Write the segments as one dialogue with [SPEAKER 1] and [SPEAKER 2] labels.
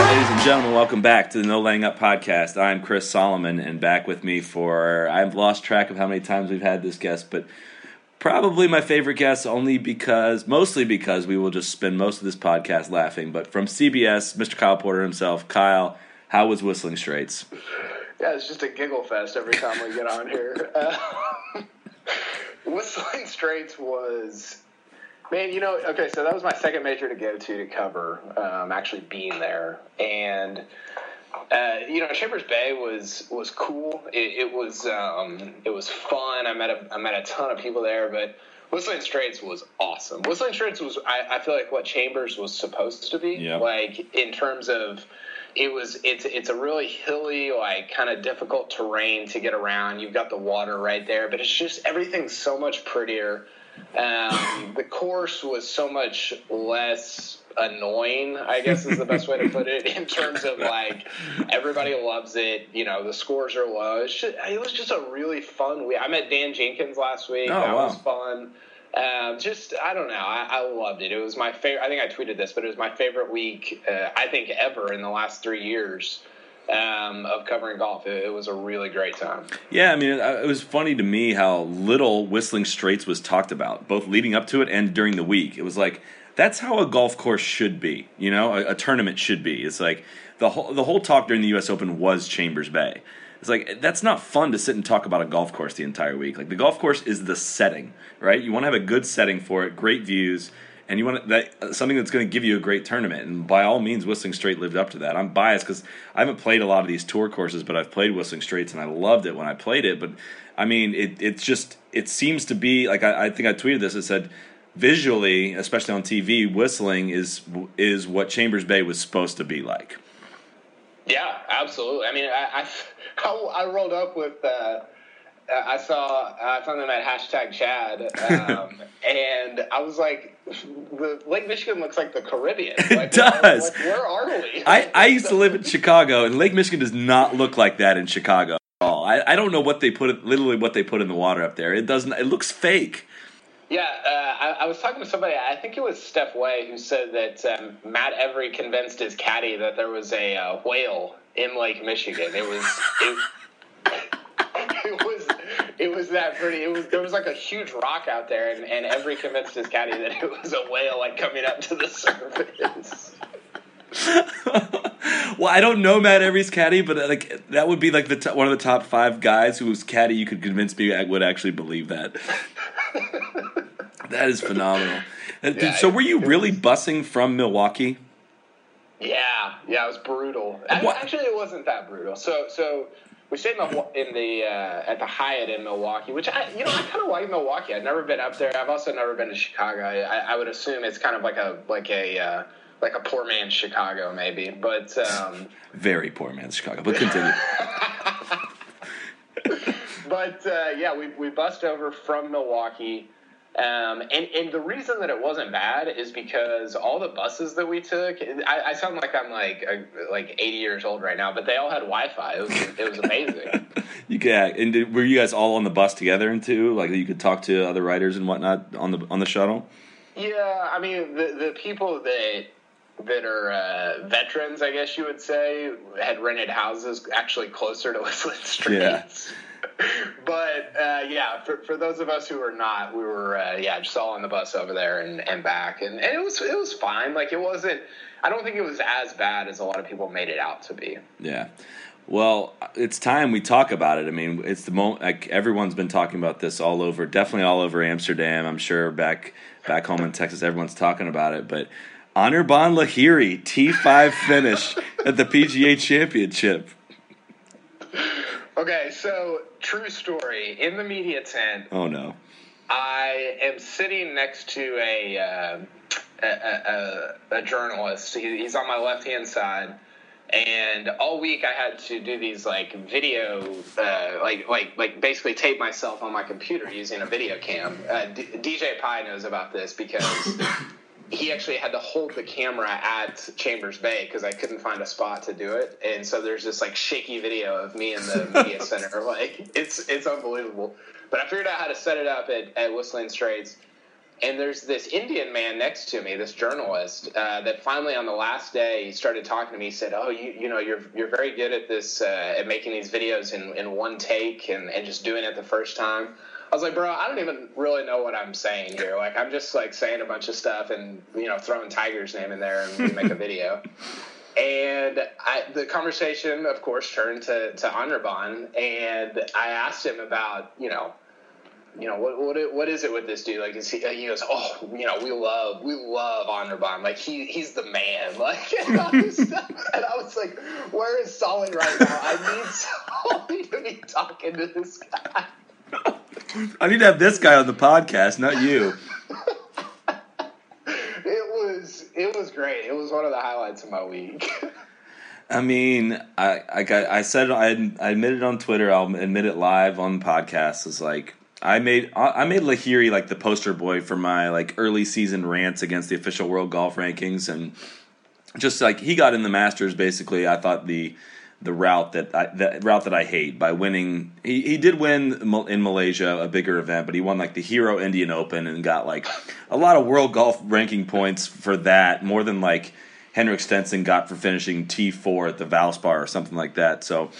[SPEAKER 1] Right, ladies and gentlemen, welcome back to the No Laying Up podcast. I'm Chris Solomon, and back with me for I've lost track of how many times we've had this guest, but probably my favorite guest only because, mostly because we will just spend most of this podcast laughing. But from CBS, Mr. Kyle Porter himself, Kyle, how was Whistling Straits?
[SPEAKER 2] Yeah, it's just a giggle fest every time we get on here. Uh, Whistling Straits was, man, you know, okay, so that was my second major to go to to cover, um, actually being there. And, uh, you know, Chambers Bay was was cool. It, it was um, it was fun. I met a I met a ton of people there, but Whistling Straits was awesome. Whistling Straits was I, I feel like what Chambers was supposed to be.
[SPEAKER 1] Yeah.
[SPEAKER 2] Like in terms of it was it's it's a really hilly like kind of difficult terrain to get around you've got the water right there but it's just everything's so much prettier um, the course was so much less annoying i guess is the best way to put it in terms of like everybody loves it you know the scores are low it's just, it was just a really fun week i met dan jenkins last week
[SPEAKER 1] Oh,
[SPEAKER 2] that
[SPEAKER 1] wow.
[SPEAKER 2] was fun um, just I don't know. I, I loved it. It was my favorite. I think I tweeted this, but it was my favorite week uh, I think ever in the last three years um, of covering golf. It, it was a really great time.
[SPEAKER 1] Yeah, I mean, it, it was funny to me how little Whistling Straits was talked about, both leading up to it and during the week. It was like that's how a golf course should be, you know, a, a tournament should be. It's like the whole the whole talk during the U.S. Open was Chambers Bay. It's like that's not fun to sit and talk about a golf course the entire week. Like the golf course is the setting, right? You want to have a good setting for it, great views, and you want that something that's going to give you a great tournament. And by all means, Whistling Straits lived up to that. I'm biased because I haven't played a lot of these tour courses, but I've played Whistling Straits and I loved it when I played it. But I mean, it it's just it seems to be like I, I think I tweeted this. It said visually, especially on TV, whistling is is what Chambers Bay was supposed to be like.
[SPEAKER 2] Yeah, absolutely. I mean, I I, I rolled up with. Uh, I saw I found them at hashtag Chad, um, and I was like, Lake Michigan looks like the Caribbean. Like,
[SPEAKER 1] does.
[SPEAKER 2] Like, where are we?
[SPEAKER 1] I, I used to live in Chicago, and Lake Michigan does not look like that in Chicago at all. I, I don't know what they put, literally what they put in the water up there. It doesn't. It looks fake.
[SPEAKER 2] Yeah, uh, I, I was talking to somebody. I think it was Steph Way who said that um, Matt Every convinced his caddy that there was a uh, whale in Lake Michigan. It was it, it was it was that pretty. It was there was like a huge rock out there, and, and Every convinced his caddy that it was a whale like coming up to the surface.
[SPEAKER 1] well, I don't know Matt Every's caddy, but uh, like that would be like the top, one of the top five guys whose caddy you could convince me I would actually believe that. that is phenomenal. Uh,
[SPEAKER 2] Yeah,
[SPEAKER 1] so were you really
[SPEAKER 2] was-
[SPEAKER 1] bussing from Milwaukee?
[SPEAKER 2] Yeah, yeah, it was brutal.
[SPEAKER 1] What?
[SPEAKER 2] Actually, it wasn't that brutal. So, so we stayed in the in the uh, at the Hyatt in Milwaukee, which I you know I kind of like Milwaukee. I've never been up there. I've also never been to Chicago. I, I would assume it's kind of like a like a uh, like a poor man's Chicago, maybe. But um,
[SPEAKER 1] Very poor man's Chicago, but continue.
[SPEAKER 2] but uh, yeah, we we bussed over from Milwaukee. Um, and, and the reason that it wasn't bad is because all the buses that we took, I, I sound like I'm like a, like 80 years old right now, but they all had Wi-Fi. It was it was amazing.
[SPEAKER 1] You could, yeah, and did, were you guys all on the bus together and too? Like you could talk to other riders and whatnot on the on the shuttle.
[SPEAKER 2] yeah, I mean the the people that that are uh, veterans, I guess you would say, had rented houses actually closer to Whistling Straits. but uh, yeah, for, for those of us who were not, we were uh, yeah just all on the bus over there and, and back, and, and it was it was fine. Like it wasn't. I don't think it was as bad as a lot of people made it out to be.
[SPEAKER 1] Yeah. Well, it's time we talk about it. I mean, it's the moment. Like everyone's been talking about this all over, definitely all over Amsterdam. I'm sure back back home in Texas, everyone's talking about it. But Anirban Lahiri T5 finish at the PGA Championship.
[SPEAKER 2] Okay, so true story. In the media tent,
[SPEAKER 1] Oh no.
[SPEAKER 2] I am sitting next to a uh, a, a, a, a journalist. He, he's on my left hand side, and all week I had to do these like video, uh, like like like basically tape myself on my computer using a video cam. Uh, D- DJ Pie knows about this because he actually had to hold the camera at Chambers Bay because I couldn't find a spot to do it, and so there's this like shaky video of me in the media center. Like it's it's unbelievable. But I figured out how to set it up at, at Whistling Straits and there's this Indian man next to me, this journalist, uh, that finally on the last day he started talking to me. He said, "Oh, you you know you're you're very good at this uh, at making these videos in, in one take and, and just doing it the first time." I was like, "Bro, I don't even really know what I'm saying here. Like I'm just like saying a bunch of stuff and you know throwing Tiger's name in there and we make a video." And I, the conversation, of course, turned to to Anirban, and I asked him about you know you know what what what is it with this dude? Like is he, he goes, oh, you know, we love we love Anirban. Like he he's the man. Like and, all this stuff. and I was like, where is Solly right now? I need Solly to be talking to this guy.
[SPEAKER 1] I need to have this guy on the podcast, not you.
[SPEAKER 2] it was it was great. It was one of the highlights of my week.
[SPEAKER 1] I mean, I I got I said I I admitted on Twitter. I'll admit it live on the podcast. Is like I made I made Lahiri like the poster boy for my like early season rants against the official world golf rankings and just like he got in the Masters basically I thought the the route that I, the route that I hate by winning. He, he did win in Malaysia a bigger event but he won like the Hero Indian Open and got like a lot of world golf ranking points for that more than like Henrik Stenson got for finishing T4 at the Valspar or something like that. So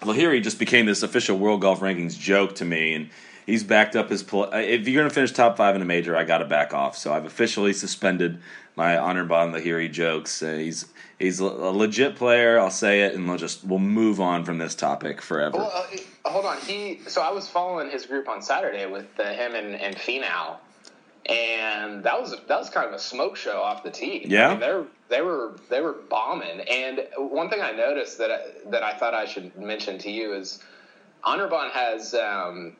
[SPEAKER 1] Lahiri just became this official world golf rankings joke to me and he's backed up his. play. if you're going to finish top five in a major, I got to back off. So I've officially suspended my Anirban Lahiri jokes. Uh, he's he's a legit player. I'll say it, and we'll just we'll move on from this topic forever.
[SPEAKER 2] Well, uh, hold on. He so I was following his group on Saturday with uh, him and and Finau, and that was that was kind of a smoke show off the tee.
[SPEAKER 1] Yeah,
[SPEAKER 2] I mean, they they were they were bombing. And one thing I noticed that I, that I thought I should mention to you is. Anirban has um,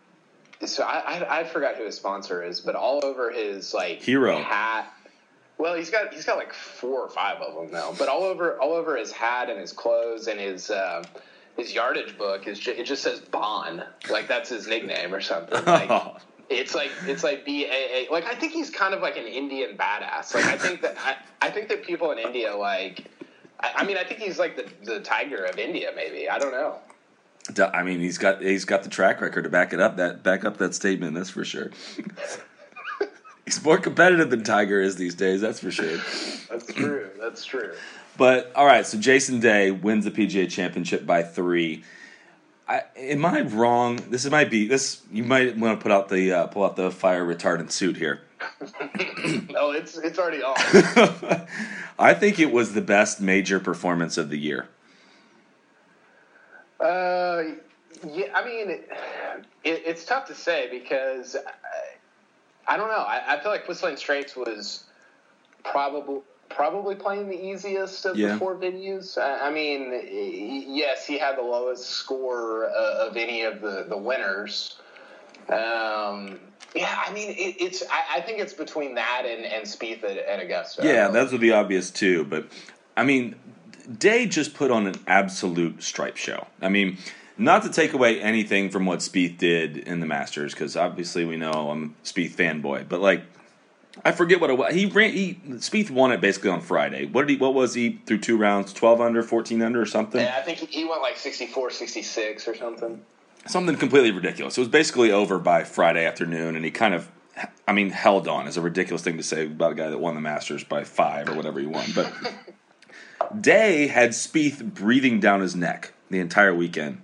[SPEAKER 2] so I, I, I forgot who his sponsor is, but all over his like
[SPEAKER 1] hero
[SPEAKER 2] hat. Well, he's got he's got like four or five of them now, but all over all over his hat and his clothes and his uh, his yardage book is it just says Bon, like that's his nickname or something. Like, it's like it's like B A A. Like I think he's kind of like an Indian badass. Like I think that I, I think that people in India like. I, I mean, I think he's like the the tiger of India. Maybe I don't know.
[SPEAKER 1] I mean, he's got he's got the track record to back it up that back up that statement. That's for sure. he's more competitive than Tiger is these days. That's for sure.
[SPEAKER 2] That's true. That's true.
[SPEAKER 1] But all right, so Jason Day wins the PGA Championship by three. I, am I wrong? This might be this. You might want to put out the uh, pull out the fire retardant suit here.
[SPEAKER 2] no, it's it's already on.
[SPEAKER 1] I think it was the best major performance of the year.
[SPEAKER 2] Uh, yeah, I mean, it, it, it's tough to say because I, I don't know. I, I, feel like Whistling Straits was probably probably playing the easiest of
[SPEAKER 1] yeah.
[SPEAKER 2] the four venues. I, I, mean, yes, he had the lowest score uh, of any of the the winners. Um, yeah, I mean, it, it's. I, I, think it's between that and and Spieth at, at Augusta.
[SPEAKER 1] Yeah, those would be obvious too. But I mean, Day just put on an absolute stripe show. I mean, not to take away anything from what Spieth did in the Masters, because obviously we know I'm Spieth fanboy, but like. I forget what it was. He ran. He Spieth won it basically on Friday. What did he? What was he through two rounds? Twelve under, fourteen under, or something?
[SPEAKER 2] Yeah, I think he went like 64, 66 or something.
[SPEAKER 1] Something completely ridiculous. It was basically over by Friday afternoon, and he kind of, I mean, held on. Is a ridiculous thing to say about a guy that won the Masters by five or whatever he won, but Day had Spieth breathing down his neck the entire weekend.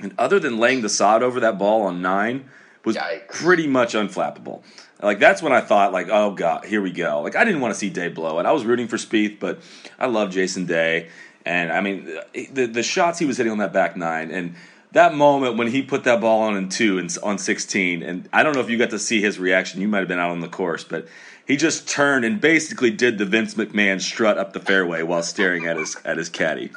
[SPEAKER 1] And other than laying the sod over that ball on nine, was
[SPEAKER 2] Yikes.
[SPEAKER 1] pretty much unflappable. Like that's when I thought, like, oh god, here we go. Like I didn't want to see Day blow it. I was rooting for Spieth, but I love Jason Day, and I mean the the shots he was hitting on that back nine, and that moment when he put that ball on in two and on sixteen, and I don't know if you got to see his reaction. You might have been out on the course, but he just turned and basically did the Vince McMahon strut up the fairway while staring at his at his caddy.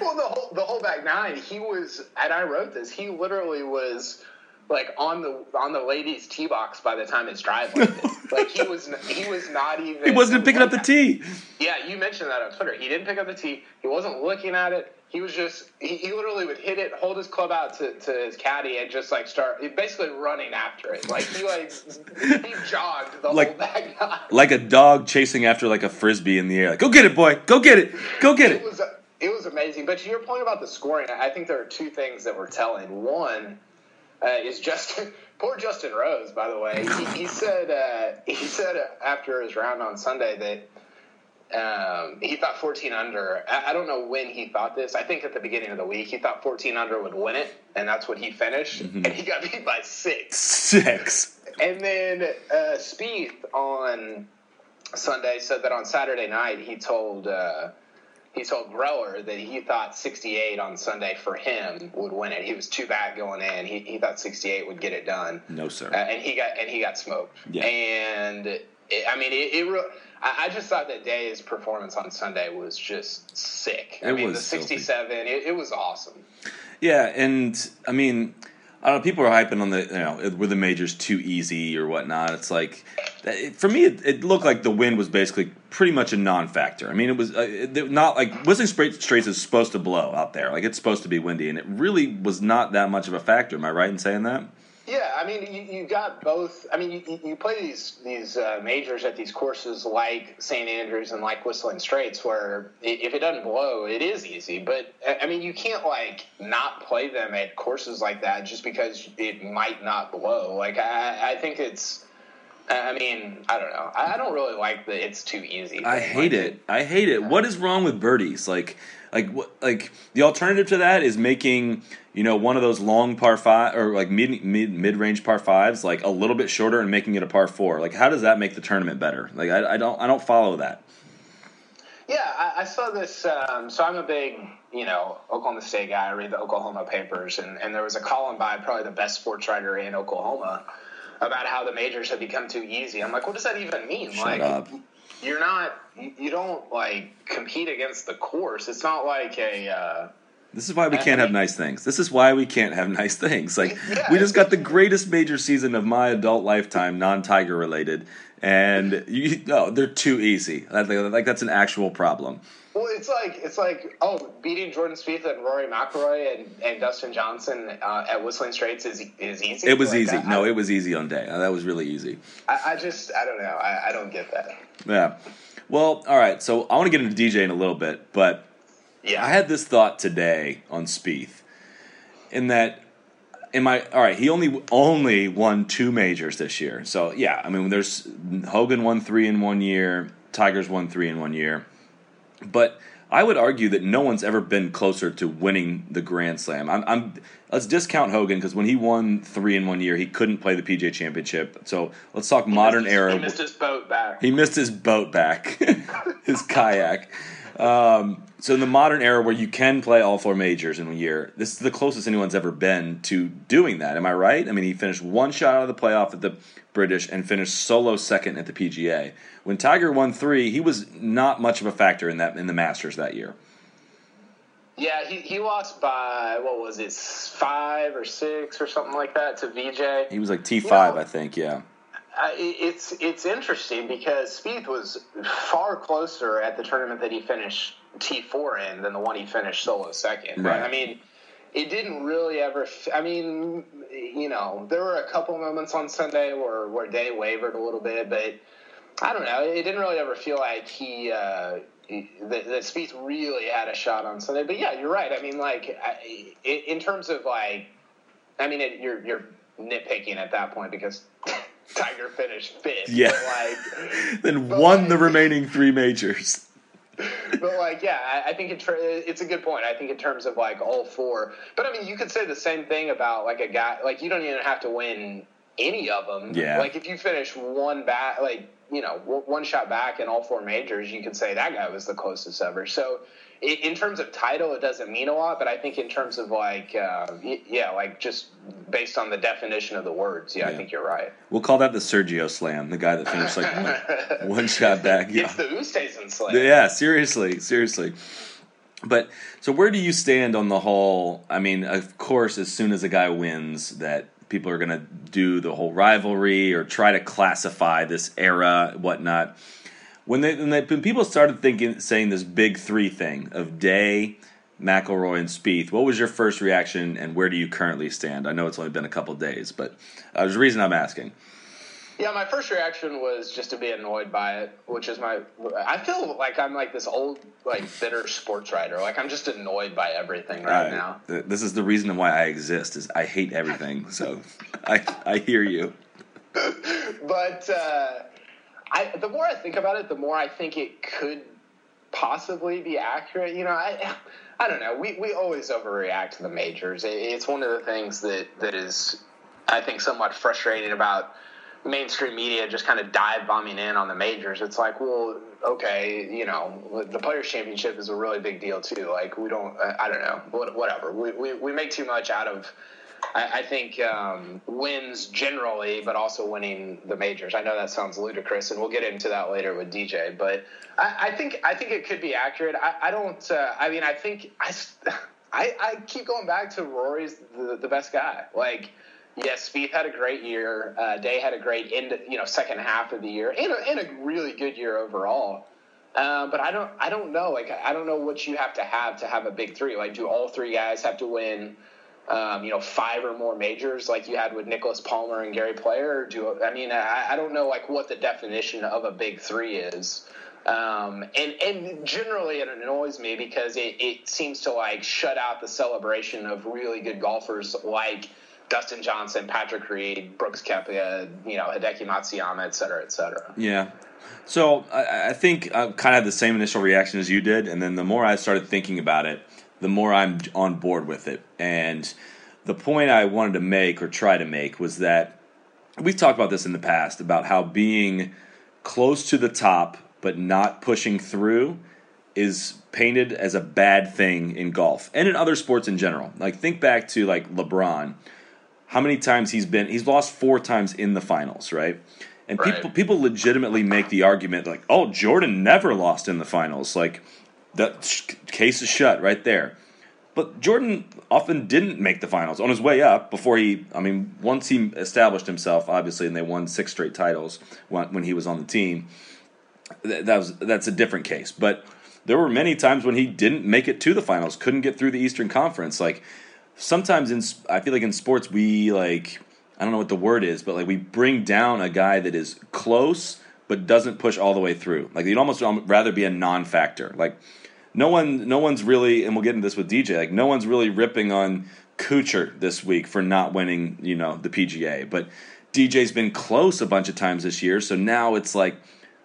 [SPEAKER 2] well, the whole the whole back nine, he was, and I wrote this. He literally was like on the on the ladies' tee box by the time his drive landed. like he was he was not even
[SPEAKER 1] He wasn't picking up the tee.
[SPEAKER 2] Yeah, you mentioned that on Twitter. He didn't pick up the tee. He wasn't looking at it. He was just he, he literally would hit it, hold his club out to, to his caddy, and just like start basically running after it. Like he like he jogged the
[SPEAKER 1] Like-
[SPEAKER 2] whole back nine.
[SPEAKER 1] Like a dog chasing after like a frisbee in the air. Like, go get it, boy. Go get it. Go get
[SPEAKER 2] It
[SPEAKER 1] it.
[SPEAKER 2] was it was amazing. But to your point about the scoring, I think there are two things that were telling. One uh, is Justin. Poor Justin Rose, by the way. He, he said uh, he said after his round on Sunday that um, he thought 14 under. I, I don't know when he thought this. I think at the beginning of the week he thought 14 under would win it, and that's what he finished. And he got beat by six.
[SPEAKER 1] Six.
[SPEAKER 2] And then uh, Spieth on Sunday said that on Saturday night he told uh, he told Greller that he thought 68 on Sunday for him would win it. He was too bad going in. He, he thought 68 would get it done.
[SPEAKER 1] No, sir.
[SPEAKER 2] Uh, and he got and he got smoked.
[SPEAKER 1] Yeah.
[SPEAKER 2] And it, I mean, it. it re- I, I just thought that Day's performance on Sunday was just sick. I
[SPEAKER 1] It
[SPEAKER 2] mean,
[SPEAKER 1] was
[SPEAKER 2] the 67, it, it was awesome.
[SPEAKER 1] Yeah, and I mean, I don't know. People are hyping on the you know were the majors too easy or whatnot. It's like for me, it, it looked like the wind was basically pretty much a non-factor. I mean, it was uh, not like Whistling Straits is supposed to blow out there. Like it's supposed to be windy, and it really was not that much of a factor. Am I right in saying that?
[SPEAKER 2] Yeah, I mean, you, you got both. I mean, you, you play these these uh, majors at these courses like St Andrews and like Whistling Straits, where if it doesn't blow, it is easy. But I mean, you can't like not play them at courses like that just because it might not blow. Like I, I think it's. I mean, I don't know. I I don't really like the it's too easy.
[SPEAKER 1] I hate
[SPEAKER 2] Like,
[SPEAKER 1] it. I hate it. What is wrong with birdies? Like, like what? Like the alternative to that is making you know one of those long par five or like mid mid mid range par fives like a little bit shorter and making it a par four. Like, how does that make the tournament better? Like, I, I don't I don't follow that.
[SPEAKER 2] Yeah, I, I saw this. Um, so I'm a big, you know, Oklahoma State guy. I read the Oklahoma papers, and, and there was a column by probably the best sports writer in Oklahoma about how the majors have become too easy. I'm like, what does that even mean?
[SPEAKER 1] Shut
[SPEAKER 2] like,
[SPEAKER 1] up.
[SPEAKER 2] you're not, you you don't like compete against the course. It's not like a. Uh,
[SPEAKER 1] This is why we can't have nice things. This is why we can't have nice things. Like
[SPEAKER 2] Yeah,
[SPEAKER 1] we just got the greatest major season of my adult lifetime, non-tiger related, and you, no, they're too easy. Like, that's an actual problem.
[SPEAKER 2] well, it's like it's like oh, beating Jordan Spieth and Rory McIlroy and, and Dustin Johnson uh, at Whistling Straits is is easy.
[SPEAKER 1] It was
[SPEAKER 2] Like,
[SPEAKER 1] easy. No, it was easy on day. That was really easy.
[SPEAKER 2] I, I just I don't know. I, I don't get that.
[SPEAKER 1] Yeah. Well, all right. So I want to get into DJ in a little bit, but
[SPEAKER 2] Yeah,
[SPEAKER 1] I had this thought today on Spieth, in that, in my all right, he only only won two majors this year. So yeah, I mean, there's Hogan won three in one year, Tigers won three in one year, but I would argue that no one's ever been closer to winning the Grand Slam. I'm, I'm let's discount Hogan because when he won three in one year, he couldn't play the PGA Championship. So let's talk modern
[SPEAKER 2] He
[SPEAKER 1] era.
[SPEAKER 2] missed his boat back.
[SPEAKER 1] He missed his boat back, his kayak. Um, so in the modern era where you can play all four majors in a year, this is the closest anyone's ever been to doing that. Am I right? I mean, he finished one shot out of the playoff at the British and finished solo second at the PGA. When Tiger won three, he was not much of a factor in that in the Masters that year.
[SPEAKER 2] Yeah, he, he lost by what was it, five or six or something like that to Vijay.
[SPEAKER 1] He was like T five,
[SPEAKER 2] You know-
[SPEAKER 1] I think. Yeah,
[SPEAKER 2] Uh, it's it's interesting because Spieth was far closer at the tournament that he finished T four in than the one he finished solo second.
[SPEAKER 1] Right.
[SPEAKER 2] I mean, it didn't really ever. I mean, you know, there were a couple moments on Sunday where where Day wavered a little bit, but I don't know. It didn't really ever feel like he. Uh, that, that Spieth really had a shot on Sunday, but yeah, you're right. I mean, like, I, in terms of like, I mean, it, you're you're nitpicking at that point because Tiger finished fifth.
[SPEAKER 1] Yeah.
[SPEAKER 2] like,
[SPEAKER 1] then won
[SPEAKER 2] like-
[SPEAKER 1] the remaining three majors.
[SPEAKER 2] But like, yeah, I, I think it, tr- it's a good point. I think in terms of like all four, but I mean, you could say the same thing about like a guy. Like, you don't even have to win any of them.
[SPEAKER 1] Yeah.
[SPEAKER 2] Like, if you finish one back, like you know, w- one shot back in all four majors, you could say that guy was the closest ever. So. In terms of title, it doesn't mean a lot, but I think in terms of like, uh, yeah, like just based on the definition of the words, yeah, I think you're right.
[SPEAKER 1] We'll call that the Sergio Slam, the guy that finished like one, one shot back. Yeah.
[SPEAKER 2] It's the Oosthuizen slam.
[SPEAKER 1] Yeah, seriously, seriously. But so where do you stand on the whole? I mean, of course, as soon as a guy wins, that people are going to do the whole rivalry or try to classify this era, whatnot. When they, when, they, when people started thinking, saying this big three thing of Day, McIlroy, and Spieth, what was your first reaction, and where do you currently stand? I know it's only been a couple days, but uh, there's a reason I'm asking.
[SPEAKER 2] Yeah, my first reaction was just to be annoyed by it, which is my. I feel like I'm like this old, like bitter sports writer. Like I'm just annoyed by everything right, right. now.
[SPEAKER 1] This is the reason why I exist. Is I hate everything. so I I hear you.
[SPEAKER 2] but uh, I the more I think about it, the more I think it could possibly be accurate. You know, I I don't know. We we always overreact to the majors. It's one of the things that that is I think somewhat frustrating about mainstream media just kind of dive bombing in on the majors. It's like, well, okay, you know, the Players Championship is a really big deal too. Like, we don't, I don't know, whatever. We, we, we make too much out of, I, I think, um, wins generally, but also winning the majors. I know that sounds ludicrous, and we'll get into that later with DJ. But I, I think I think it could be accurate. I, I don't. Uh, I mean, I think I, I, I keep going back to Rory's the, the best guy. Like Yes, Spieth had a great year. Uh, Day had a great end, you know, second half of the year, and a, and a really good year overall. Uh, but I don't, I don't know. Like, I don't know what you have to have to have a big three. Like, do all three guys have to win, um, you know, five or more majors like you had with Nicklaus Palmer and Gary Player? Do I mean, I, I don't know like what the definition of a big three is. Um, and and generally it annoys me because it, it seems to like shut out the celebration of really good golfers like Dustin Johnson, Patrick Reed, Brooks Koepka, you know, Hideki Matsuyama, et cetera, et cetera.
[SPEAKER 1] Yeah. So I, I think I kind of had the same initial reaction as you did, and then the more I started thinking about it, the more I'm on board with it. And the point I wanted to make or try to make was that we've talked about this in the past about how being close to the top but not pushing through is painted as a bad thing in golf and in other sports in general. Like think back to like LeBron how many times he's been he's lost four times in the finals, right? And right. people people legitimately make the argument like, "Oh, Jordan never lost in the finals." Like that case is shut right there. But Jordan often didn't make the finals on his way up before he I mean, once he established himself obviously and they won six straight titles when, when he was on the team. That was that's a different case. But there were many times when he didn't make it to the finals, couldn't get through the Eastern Conference. Like sometimes in I feel like in sports we like I don't know what the word is, but like we bring down a guy that is close but doesn't push all the way through. Like you'd almost um, rather be a non-factor. Like no one, no one's really, and we'll get into this with DJ. Like no one's really ripping on Kuchar this week for not winning, you know, the PGA. But DJ's been close a bunch of times this year, so now it's like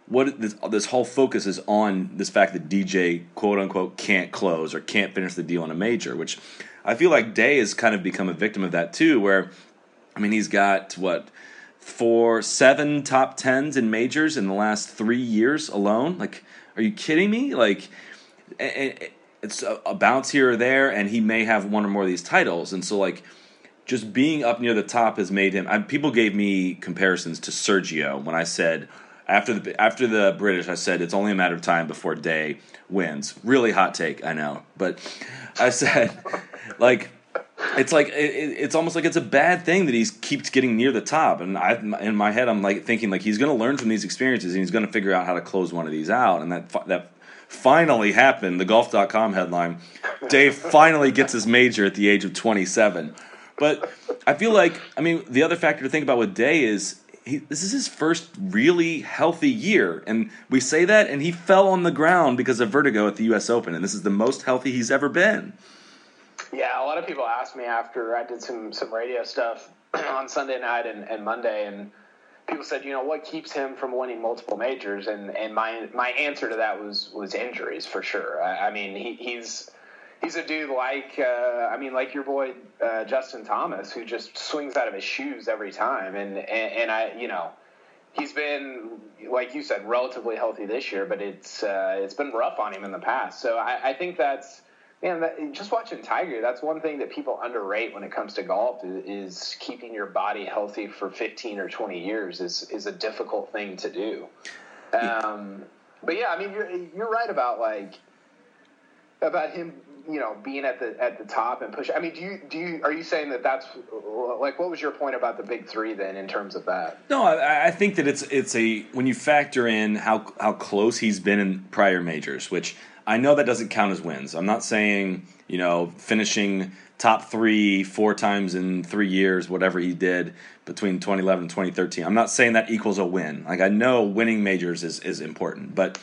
[SPEAKER 1] what this, this whole focus is on this fact that DJ quote unquote can't close or can't finish the deal in a major, which I feel like Day has kind of become a victim of that too, where I mean he's got what four seven top tens in majors in the last three years alone. Like, are you kidding me? Like, it's a bounce here or there, and he may have one or more of these titles, and so like just being up near the top has made him. I, people gave me comparisons to Sergio when I said after the after the British, I said it's only a matter of time before Day wins. Really hot take, I know, but I said like it's like it, it's almost like it's a bad thing that he's keeps getting near the top. And I, in my head, I'm like thinking like he's going to learn from these experiences and he's going to figure out how to close one of these out. And that that finally happened. The golf.com headline: Day finally gets his major at the age of 27. But I feel like I mean the other factor to think about with Day is he, this is his first really healthy year, and we say that, and he fell on the ground because of vertigo at the U.S. Open, and this is the most healthy he's ever been.
[SPEAKER 2] Yeah, a lot of people asked me after I did some some radio stuff on Sunday night and, and Monday, and people said, you know, what keeps him from winning multiple majors? And and my my answer to that was was injuries for sure. I, I mean, he, he's he's a dude like uh, I mean like your boy uh, Justin Thomas who just swings out of his shoes every time and, and and, I you know he's been like you said relatively healthy this year but it's uh, it's been rough on him in the past so I, I think that's man that, just watching Tiger that's one thing that people underrate when it comes to golf is, is keeping your body healthy for 15 or 20 years is is a difficult thing to do um, but yeah I mean you're you're right about like about him you know being at the at the top and push. I mean, do you do you are you saying that that's like what was your point about the big three then in terms of that?
[SPEAKER 1] No, I, I think that it's it's a when you factor in how how close he's been in prior majors, which I know that doesn't count as wins. I'm not saying you know finishing top three four times in three years, whatever he did between 2011 and 2013. I'm not saying that equals a win. Like I know winning majors is is important, but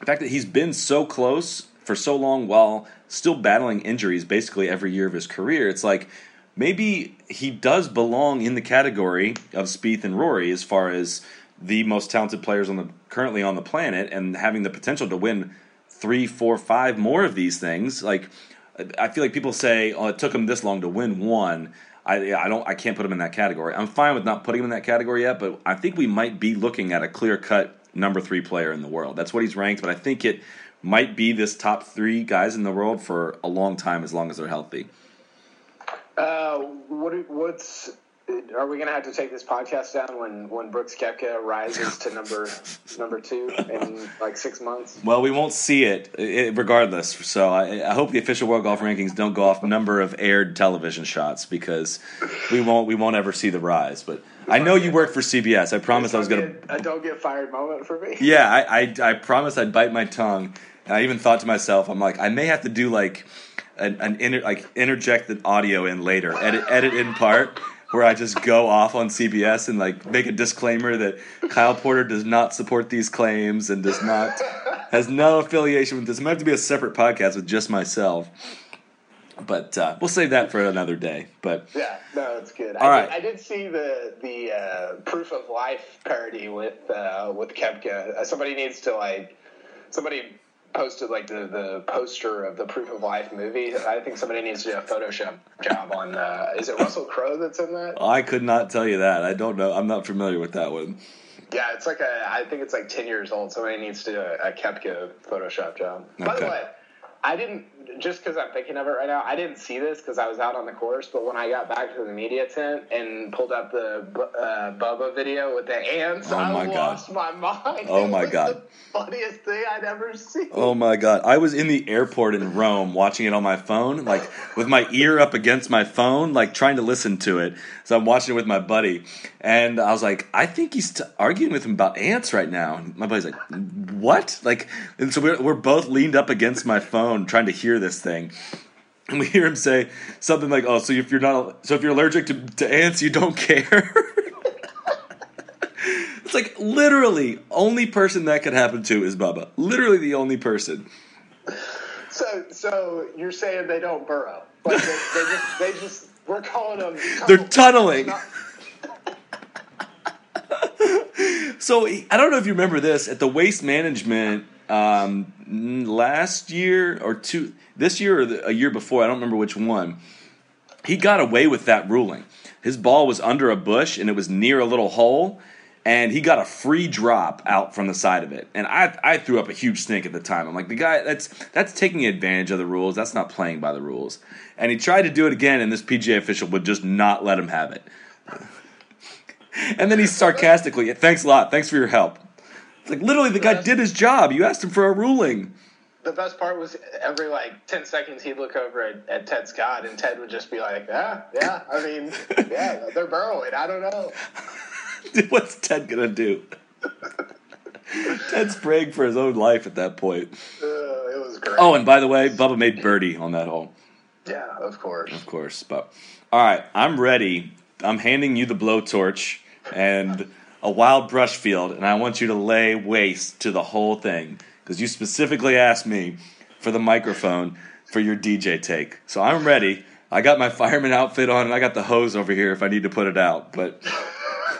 [SPEAKER 1] the fact that he's been so close for so long while still battling injuries basically every year of his career, it's like maybe he does belong in the category of Spieth and Rory as far as the most talented players on the currently on the planet and having the potential to win three, four, five more of these things. Like I feel like people say, "Oh, it took him this long to win one." I, I don't I can't put him in that category. I'm fine with not putting him in that category yet, but I think we might be looking at a clear cut number three player in the world. That's what he's ranked, but I think it might be this top three guys in the world for a long time as long as they're healthy.
[SPEAKER 2] Uh, what what's are we going to have to take this podcast down when when Brooks Koepka rises to number number two in like six months?
[SPEAKER 1] Well, we won't see it, it regardless. So I, I, hope the official World Golf Rankings don't go off number of aired television shots because we won't we won't ever see the rise. But I know you work for CBS. I promised I was going
[SPEAKER 2] to. A don't get fired moment for me.
[SPEAKER 1] Yeah, I, I I promised I'd bite my tongue. And I even thought to myself, I'm like, I may have to do like an, an inter, like interject the audio in later, edit edit in part where I just go off on CBS and like make a disclaimer that Kyle Porter does not support these claims and does not has no affiliation with this. It might have to be a separate podcast with just myself. But uh, we'll save that for another day. But
[SPEAKER 2] yeah, no, it's good.
[SPEAKER 1] All
[SPEAKER 2] I
[SPEAKER 1] right.
[SPEAKER 2] did, I did see the the uh, proof of life parody with uh, with Koepka. Uh, somebody needs to like somebody posted like the, the poster of the Proof of Life movie. I think somebody needs to do a Photoshop job on. Uh, is it Russell Crowe that's in that?
[SPEAKER 1] I could not tell you that. I don't know. I'm not familiar with that one.
[SPEAKER 2] Yeah, it's like a. I think it's like ten years old. Somebody needs to do a, a Koepka Photoshop job. Okay. By the way, I didn't just because I'm thinking of it right now. I didn't see this because I was out on the course. But when I got back to the media tent and pulled up the uh, Bubba video with the ants,
[SPEAKER 1] oh my
[SPEAKER 2] I
[SPEAKER 1] god.
[SPEAKER 2] lost my mind.
[SPEAKER 1] Oh
[SPEAKER 2] it
[SPEAKER 1] my god!
[SPEAKER 2] funniest thing I'd ever seen.
[SPEAKER 1] Oh my god! I was in the airport in Rome watching it on my phone, like with my ear up against my phone, like trying to listen to it. So I'm watching it with my buddy, and I was like, I think he's t- arguing with him about ants right now. And my buddy's like, What? Like, and so we're we're both leaned up against my phone trying to hear this thing. And we hear him say something like, "Oh, so if you're not, so if you're allergic to, to ants, you don't care." it's like literally only person that could happen to is Bubba. Literally the only person.
[SPEAKER 2] So, so you're saying they don't burrow? Like they, they just, they just, we're calling them.
[SPEAKER 1] They're tunneling. so I don't know if you remember this at the waste management um, last year or two, this year or the, a year before. I don't remember which one. He got away with that ruling. His ball was under a bush and it was near a little hole, and he got a free drop out from the side of it. And I, I threw up a huge stink at the time. I'm like, the guy, that's that's taking advantage of the rules. That's not playing by the rules. And he tried to do it again, and this PGA official would just not let him have it. and then he's sarcastically, "Thanks a lot. Thanks for your help." It's like literally, the guy did his job. You asked him for a ruling.
[SPEAKER 2] The best part was every like ten seconds he'd look over at, at Ted Scott, and Ted would just be like, "Yeah, yeah. I mean, yeah, they're burrowing. I don't know."
[SPEAKER 1] What's Ted gonna do? Ted's praying for his own life at that point.
[SPEAKER 2] Uh, it was great.
[SPEAKER 1] Oh, and by the way, Bubba made birdie on that hole.
[SPEAKER 2] Yeah, of course.
[SPEAKER 1] Of course. But all right, I'm ready. I'm handing you the blowtorch and a wild brush field, and I want you to lay waste to the whole thing because you specifically asked me for the microphone for your DJ take. So I'm ready. I got my fireman outfit on, and I got the hose over here if I need to put it out. But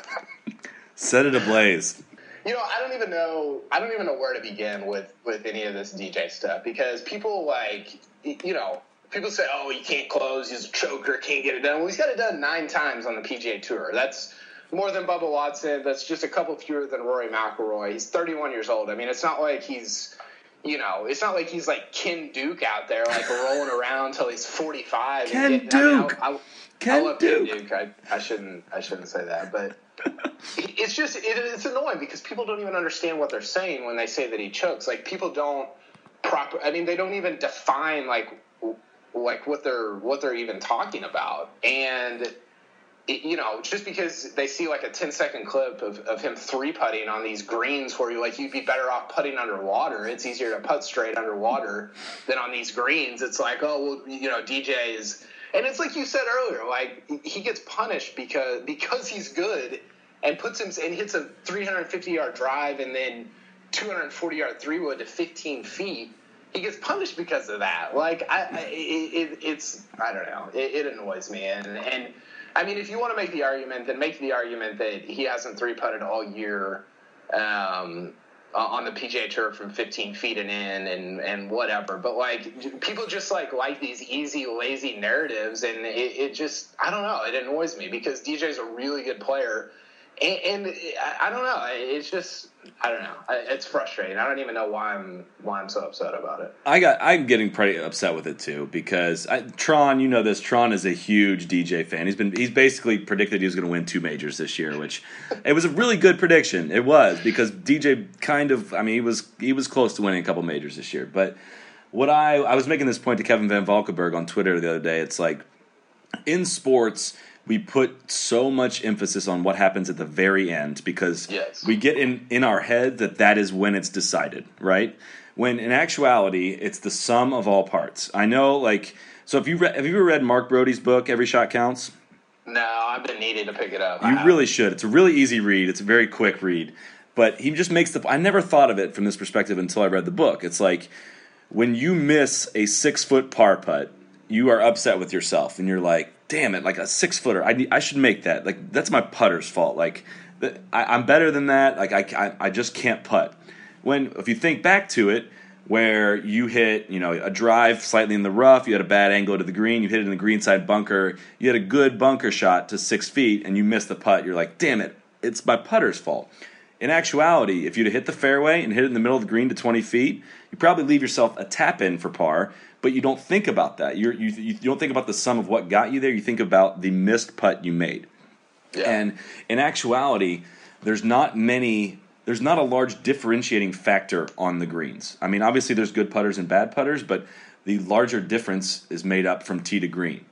[SPEAKER 1] set it ablaze.
[SPEAKER 2] You know, I don't even know. I don't even know where to begin with with any of this DJ stuff because people like, you know, people say, "Oh, he can't close. He's a choker. Can't get it done." Well, he's got it done nine times on the PGA Tour. That's more than Bubba Watson. That's just a couple fewer than Rory McIlroy. He's 31 years old. I mean, it's not like he's, you know, it's not like he's like Ken Duke out there, like rolling around until he's 45.
[SPEAKER 1] Ken
[SPEAKER 2] and
[SPEAKER 1] Duke.
[SPEAKER 2] I, mean, I, I,
[SPEAKER 1] Ken
[SPEAKER 2] I love
[SPEAKER 1] Duke.
[SPEAKER 2] Ken Duke. I, I shouldn't. I shouldn't say that, but it's just it, it's annoying because people don't even understand what they're saying when they say that he chokes. Like people don't proper. I mean, they don't even define like like what they're what they're even talking about, and you know, just because they see like a 10 second clip of, of him three putting on these greens where you like you'd be better off putting underwater. It's easier to putt straight underwater than on these greens. It's like, oh well, you know, DJ is and it's like you said earlier, like he gets punished because because he's good and puts him and hits a 350 yard drive and then 240 yard three wood to 15 feet. He gets punished because of that. Like I, I it, it, it's I don't know. It, it annoys me and and I mean, if you want to make the argument, then make the argument that he hasn't three putted all year. Um, on the PGA Tour from 15 feet and in and and whatever. But like people just like like these easy, lazy narratives, and it, it just I don't know. It annoys me because DJ's a really good player, and, and I don't know. It's just I don't know. It's frustrating. I don't even know why I'm why I'm so upset about it.
[SPEAKER 1] I got I'm getting pretty upset with it too because I, Tron, you know this. Tron is a huge DJ fan. He's been he's basically predicted he was going to win two majors this year, which it was a really good prediction. It was because DJ kind of I mean he was he was close to winning a couple majors this year. But what I I was making this point to Kevin Van Valkenburg on Twitter the other day. It's like in sports we put so much emphasis on what happens at the very end because
[SPEAKER 2] yes.
[SPEAKER 1] we get in in our head that that is when it's decided, right? When in actuality, it's the sum of all parts. I know, like, so if you re- have you ever read Mark Broadie's book, Every Shot Counts?
[SPEAKER 2] No, I've been needing to pick it up.
[SPEAKER 1] You really should. It's a really easy read. It's a very quick read, but he just makes the. I never thought of it from this perspective until I read the book. It's like when you miss a six foot par putt, you are upset with yourself, and you're like, damn it, like a six footer. I I should make that. Like that's my putter's fault. Like I, am better than that. Like I, I I just can't putt. When if you think back to it, where you hit you know a drive slightly in the rough, you had a bad angle to the green, you hit it in the green side bunker, you had a good bunker shot to six feet, and you missed the putt. You're like, damn it, it's my putter's fault. In actuality, if you'd have hit the fairway and hit it in the middle of the green to 20 feet, you probably leave yourself a tap in for par but you don't think about that. You're, you you don't think about the sum of what got you there. You think about the missed putt you made. Yeah. And in actuality, there's not many. There's not a large differentiating factor on the greens. I mean, obviously there's good putters and bad putters, but the larger difference is made up from tee to green.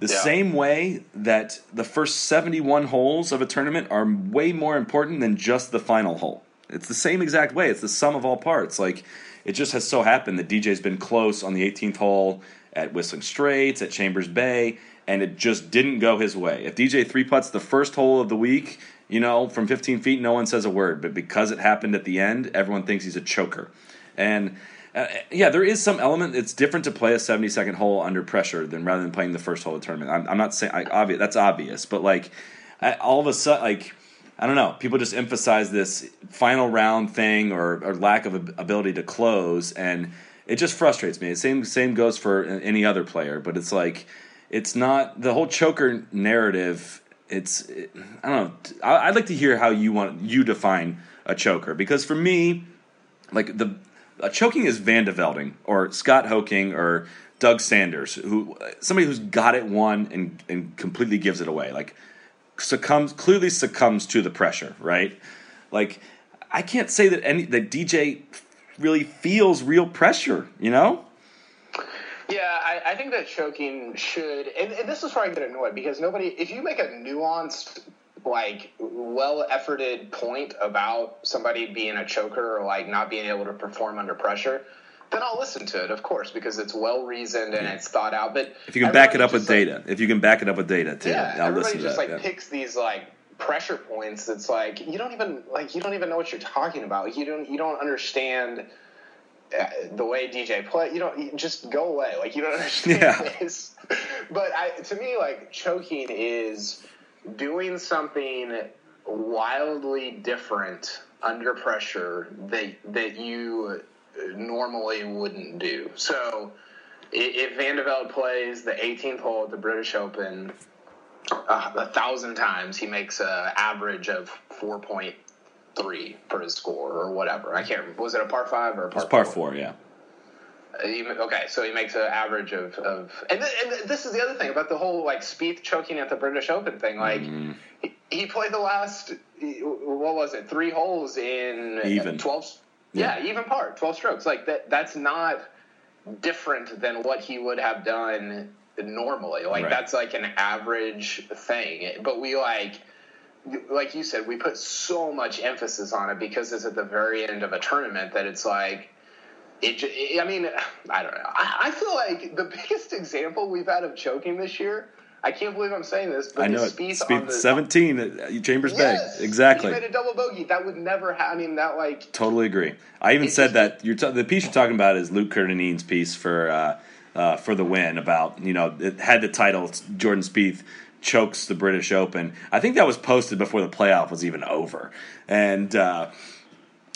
[SPEAKER 1] The yeah. same way that the first 71 holes of a tournament are way more important than just the final hole. It's the same exact way. It's the sum of all parts. Like it just has so happened that DJ's been close on the 18th hole at Whistling Straits, at Chambers Bay, and it just didn't go his way. If DJ three putts the first hole of the week, you know, from 15 feet, no one says a word. But because it happened at the end, everyone thinks he's a choker. And uh, yeah, there is some element. It's different to play a 70 second hole under pressure than rather than playing the first hole of the tournament. I'm, I'm not saying I, obvious. That's obvious, but like I, all of a sudden, like I don't know. People just emphasize this final round thing or, or lack of ability to close, and it just frustrates me. Same same goes for any other player, but it's like it's not the whole choker narrative. It's it, I don't know. I, would like to hear how you want you define a choker because for me, like the Uh, choking is Van de Velding or Scott Hoking or Doug Sanders, who uh, somebody who's got it won and and completely gives it away. Like succumbs clearly succumbs to the pressure, right? Like I can't say that any that DJ really feels real pressure, you know?
[SPEAKER 2] Yeah, I, I think that choking should, and, and this is where I get annoyed because nobody, if you make a nuanced, like, well efforted point about somebody being a choker or like not being able to perform under pressure, then I'll listen to it, of course, because it's well reasoned and it's thought out. But
[SPEAKER 1] if you can back it up with data, if you can back it up with data, too,
[SPEAKER 2] yeah,
[SPEAKER 1] I'll
[SPEAKER 2] everybody
[SPEAKER 1] listen
[SPEAKER 2] just
[SPEAKER 1] to
[SPEAKER 2] that, like
[SPEAKER 1] yeah.
[SPEAKER 2] picks these like pressure points. It's like you don't even like you don't even know what you're talking about. You don't you don't understand uh, the way DJ play. You don't you just go away. Like you don't understand
[SPEAKER 1] yeah.
[SPEAKER 2] this. But I, to me, like choking is doing something wildly different under pressure that that you normally wouldn't do. So if Van de Velde plays the 18th hole at the British Open uh, a thousand times, he makes an average of 4.3 for his score or whatever. I can't. Remember was it a par five or a par?
[SPEAKER 1] It's par four, four yeah.
[SPEAKER 2] Okay, so he makes an average of, of and, th- and this is the other thing about the whole like Spieth choking at the British Open thing. Like mm. he, he, played the last what was it three holes in
[SPEAKER 1] even
[SPEAKER 2] twelve yeah, yeah even par, twelve strokes. Like that. That's not. different than what he would have done normally. Like
[SPEAKER 1] Right.
[SPEAKER 2] that's like an average thing. But we like like you said, we put so much emphasis on it because it's at the very end of a tournament that it's like it. ju- I mean, I don't know. I, I feel like the biggest example we've had of choking this year. I can't believe I'm saying this, but
[SPEAKER 1] I know
[SPEAKER 2] is
[SPEAKER 1] it.
[SPEAKER 2] Spieth on
[SPEAKER 1] Speed
[SPEAKER 2] the
[SPEAKER 1] 17 at Chambers
[SPEAKER 2] Yes,
[SPEAKER 1] Bay. Exactly.
[SPEAKER 2] He made a double bogey. That would never happen. I mean, that like
[SPEAKER 1] Totally agree. I even said
[SPEAKER 2] just-
[SPEAKER 1] that you're t- the piece you're talking about is Luke Kerr-Dineen's piece for uh, uh, for the win about you know it had the title Jordan Spieth chokes the British Open. I think that was posted before the playoff was even over, and. Uh,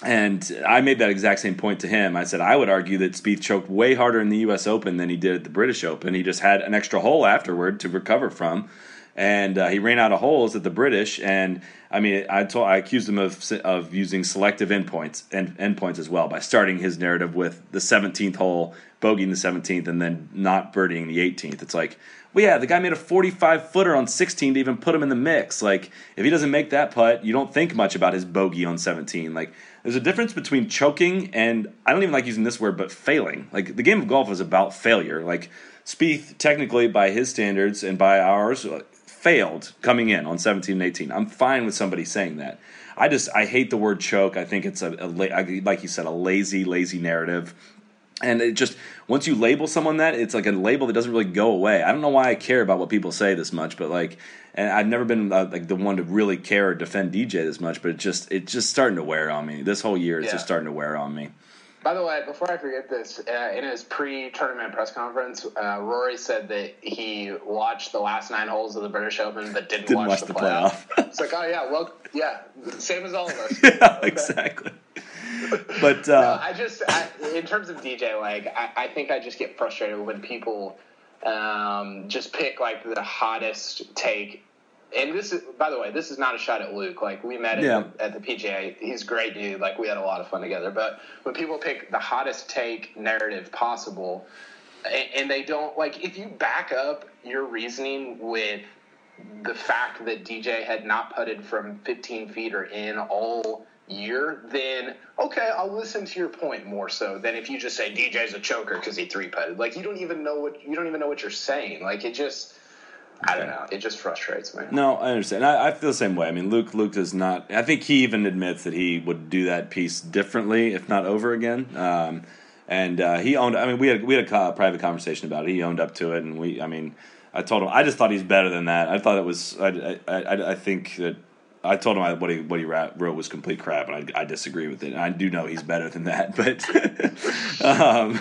[SPEAKER 1] and I made that exact same point to him. I said I would argue that Spieth choked way harder in the U.S. Open than he did at the British Open. He just had an extra hole afterward to recover from, and uh, he ran out of holes at the British. And I mean, I told I accused him of of using selective endpoints and endpoints as well by starting his narrative with the 17th hole, bogeying the 17th, and then not birdieing the 18th. It's like, well, yeah, the guy made a 45 footer on 16 to even put him in the mix. Like, if he doesn't make that putt, you don't think much about his bogey on 17. Like, there's a difference between choking and I don't even like using this word, but failing. Like, the game of golf is about failure. Like, Spieth, technically, by his standards and by ours, uh, failed coming in on 17 and 18. I'm fine with somebody saying that. I just I hate the word choke. I think it's a, a like you said a lazy lazy narrative. And it just once you label someone that, it's like a label that doesn't really go away. I don't know why I care about what people say this much, but like, and I've never been uh, like the one to really care or defend DJ this much, but it just it's just starting to wear on me. This whole year, it's
[SPEAKER 2] Yeah.
[SPEAKER 1] just starting to wear on me.
[SPEAKER 2] By the way, before I forget this, uh, in his pre-tournament press conference, uh, Rory said that he watched the last nine holes of the British Open, but didn't,
[SPEAKER 1] Didn't
[SPEAKER 2] watch,
[SPEAKER 1] watch
[SPEAKER 2] the,
[SPEAKER 1] the
[SPEAKER 2] playoff.
[SPEAKER 1] playoff.
[SPEAKER 2] it's like, oh yeah, well, yeah, same as all of us.
[SPEAKER 1] yeah,
[SPEAKER 2] Okay.
[SPEAKER 1] exactly. But
[SPEAKER 2] No,
[SPEAKER 1] uh,
[SPEAKER 2] I just, I, in terms of DJ, like, I, I think I just get frustrated when people um, just pick like the hottest take. And this is, by the way, this is not a shot at Luke. Like we met at,
[SPEAKER 1] Yeah.
[SPEAKER 2] the, at the PGA. He's a great dude. Like we had a lot of fun together. But when people pick the hottest take narrative possible, and, and they don't like, if you back up your reasoning with the fact that DJ had not putted from 15 feet or in all year, then okay, I'll listen to your point more so than if you just say DJ's a choker because he three putted. Like you don't even know what you don't even know what you're saying. Like it just, I don't know, it just frustrates me.
[SPEAKER 1] No, I understand. I, I feel the same way. I mean, Luke Luke does not. I think he even admits that he would do that piece differently, if not over again. Um, and uh, he owned. I mean, we had we had a private conversation about it. He owned up to it, and we. I mean, I told him. I just thought he's better than that. I thought it was. I I, I, I think that. I told him I, what he what he ra- wrote was complete crap, and I, I disagree with it. And I do know he's better than that, but um,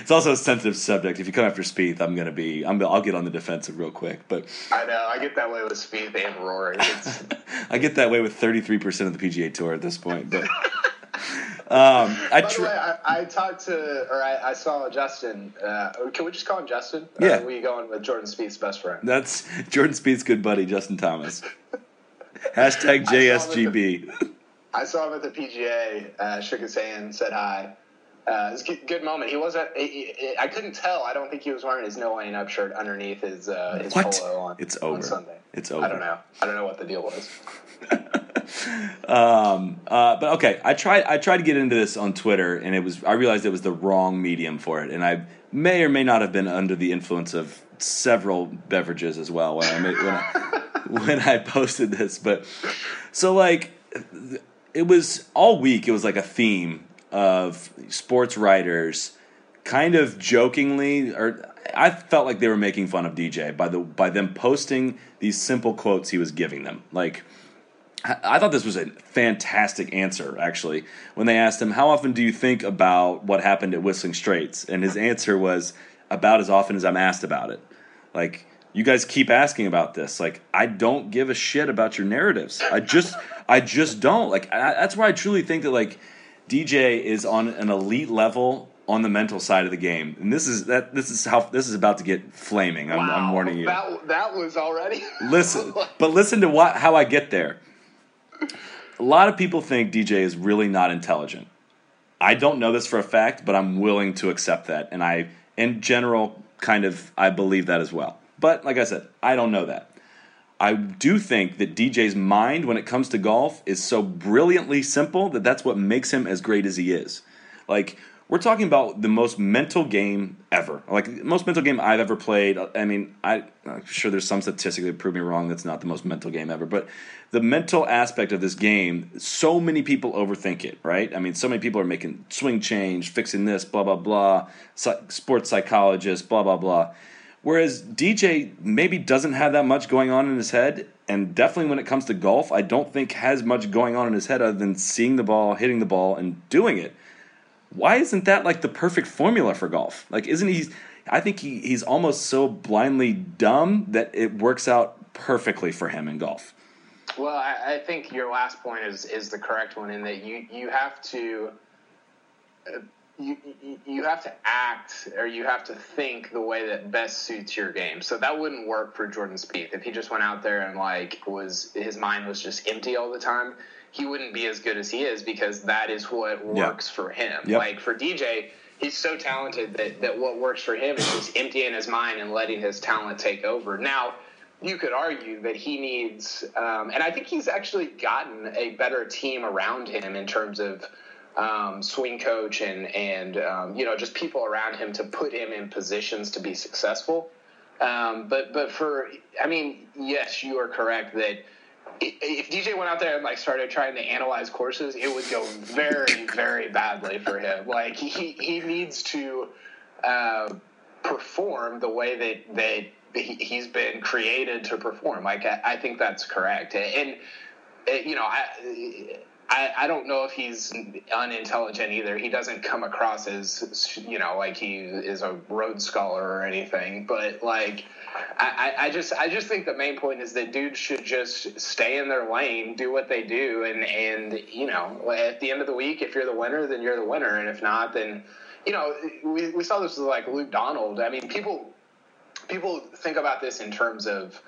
[SPEAKER 1] it's also a sensitive subject. If you come after Spieth, I'm gonna be. I'm, I'll get on the defensive real quick. But
[SPEAKER 2] I know. I get that way with Spieth and Rory.
[SPEAKER 1] I get that way with 33% of the PGA Tour at this point, but um, I
[SPEAKER 2] by the
[SPEAKER 1] tr-
[SPEAKER 2] way, I, I talked to, or I, I saw Justin. Uh, can we just call him Justin?
[SPEAKER 1] Yeah.
[SPEAKER 2] Or are we going with Jordan Spieth's best friend?
[SPEAKER 1] that's Jordan Spieth's good buddy Justin Thomas. Hashtag
[SPEAKER 2] I saw him
[SPEAKER 1] JSGB.
[SPEAKER 2] I saw him at the PGA, uh, shook his hand, said hi. Uh, it was a good, good moment. He wasn't. He, he, I couldn't tell. I don't think he was wearing his no laying up shirt underneath his uh, his
[SPEAKER 1] What?
[SPEAKER 2] polo on.
[SPEAKER 1] It's
[SPEAKER 2] on. Sunday.
[SPEAKER 1] It's over.
[SPEAKER 2] I don't know. I don't know what the deal was.
[SPEAKER 1] Um, uh, but okay, I tried. I tried to get into this on Twitter, and it was. I realized it was the wrong medium for it, and I may or may not have been under the influence of several beverages as well when I made, when I, when I posted this. But so like, it was all week. It was like a theme of sports writers, kind of jokingly, or I felt like they were making fun of DJ by the by them posting these simple quotes he was giving them, like. I I thought this was a fantastic answer, actually, when they asked him, How often do you think about what happened at Whistling Straits? And his answer was, About as often as I'm asked about it. Like, you guys keep asking about this. Like, I don't give a shit about your narratives. I just, I just don't. Like, I, that's why I truly think that, like, DJ is on an elite level on the mental side of the game. And this is that this is how this is about to get flaming. I'm, I'm warning you.
[SPEAKER 2] That that was already.
[SPEAKER 1] listen, but listen to what how I get there. A lot of people think DJ is really not intelligent. I don't know this for a fact, but I'm willing to accept that, and I, in general, kind of I believe that as well. But like I said, I don't know that. I do think that DJ's mind, when it comes to golf, is so brilliantly simple that that's what makes him as great as he is. Like we're talking about the most mental game ever. Like the most mental game I've ever played. I mean, I, I'm sure there's some statistic that prove me wrong. That's not the most mental game ever. But the mental aspect of this game, so many people overthink it. Right? I mean, so many people are making swing change, fixing this, blah blah blah. Sports psychologists, blah blah blah. Whereas DJ maybe doesn't have that much going on in his head, and definitely when it comes to golf, I don't think has much going on in his head other than seeing the ball, hitting the ball, and doing it. Why isn't that like the perfect formula for golf? Like, isn't he? I think he, he's almost so blindly dumb that it works out perfectly for him in golf.
[SPEAKER 2] Well, I, I think your last point is is the correct one in that you you have to. Uh, you, you have to act or you have to think the way that best suits your game. So that wouldn't work for Jordan Spieth if he just went out there and like was his mind was just empty all the time. He wouldn't be as good as he is because that is what works for him. Yep. Like for DJ, he's so talented that that what works for him is just emptying his mind and letting his talent take over. Now you could argue that he needs, um, and I think he's actually gotten a better team around him in terms of um, swing coach and and um, you know just people around him to put him in positions to be successful. Um, but but for I mean yes, you are correct that if DJ went out there and like started trying to analyze courses, it would go very very badly for him. Like he he needs to uh, perform the way that that he's been created to perform. Like I, I think that's correct and. You know, I, I, I don't know if he's unintelligent either. He doesn't come across as you know like he is a Rhodes scholar or anything. But like, I, I just I just think the main point is that dudes should just stay in their lane, do what they do, and and you know at the end of the week, if you're the winner, then you're the winner, and if not, then you know we we saw this with like Luke Donald. I mean, people people think about this in terms of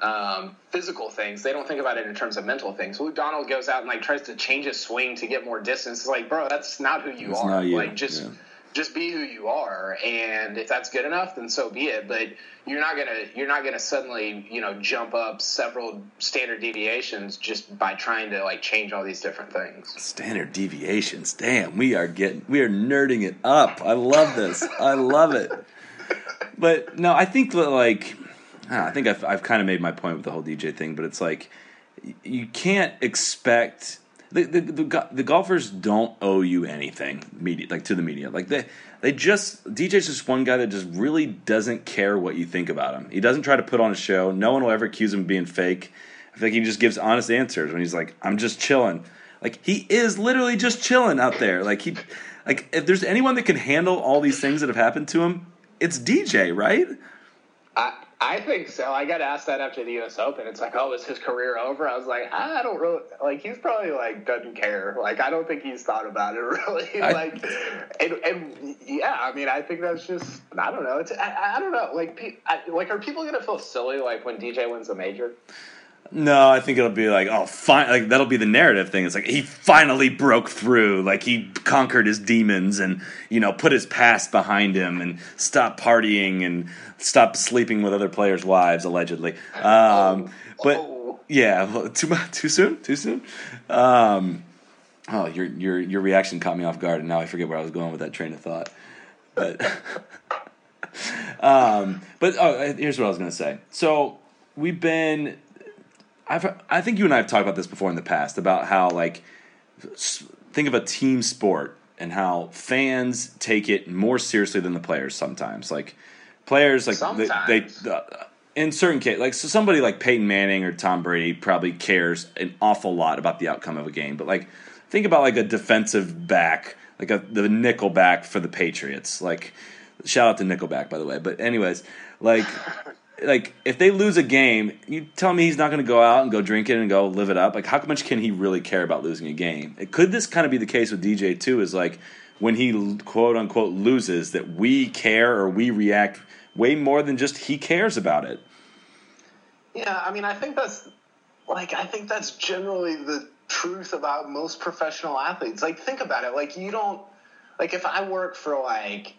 [SPEAKER 2] um, physical things. They don't think about it in terms of mental things. Luke Donald goes out and like tries to change his swing to get more distance. It's like, bro, that's not who you are. You. Like just yeah. just be who you are, and if that's good enough, then so be it. But you're not gonna you're not gonna suddenly you know jump up several standard deviations just by trying to like change all these different things.
[SPEAKER 1] Standard deviations. Damn, we are getting we are nerding it up. I love this. I love it. But no, I think that like I think I've, I've kind of made my point with the whole DJ thing, but it's like you can't expect the, the, the, the, golfers don't owe you anything media like to the media. Like they they just DJ's just one guy that just really doesn't care what you think about him. He doesn't try to put on a show. No one will ever accuse him of being fake. I think he just gives honest answers when he's like I'm just chilling. Like he is literally just chilling out there. Like he like if there's anyone that can handle all these things that have happened to him it's DJ right
[SPEAKER 2] I think so. I got asked that after the U.S. Open. It's like, oh, is his career over? I was like, I don't really like. He's probably like doesn't care. Like, I don't think he's thought about it really. I, like, and, and yeah, I mean, I think that's just I don't know. It's I, I don't know. Like, I, like, are people gonna feel silly like when DJ wins a major?
[SPEAKER 1] No, I think it'll be like, oh, fine. Like that'll be the narrative thing. It's like he finally broke through. Like he conquered his demons and you know put his past behind him and stopped partying and stopped sleeping with other players' wives allegedly. Um, but oh. yeah, too too soon, too soon. Um, oh, your your your reaction caught me off guard, and now I forget where I was going with that train of thought. But um, but oh, here's what I was going to say. So we've been I've I think you and I have talked about this before in the past about how like think of a team sport and how fans take it more seriously than the players sometimes. Like players like sometimes. they, they uh, in certain cases like so somebody like Peyton Manning or Tom Brady probably cares an awful lot about the outcome of a game, but like think about like a defensive back, like a the nickel back for the Patriots. Like shout out to Nickelback by the way, but anyways, like like if they lose a game, you tell me he's not going to go out and go drink it and go live it up. Like how much can he really care about losing a game? Could this kind of be the case with DJ too? Is like when he quote unquote loses that we care or we react way more than just he cares about it.
[SPEAKER 2] Yeah, I mean, I think that's like I think that's generally the truth about most professional athletes. Like think about it. Like you don't like if I work for like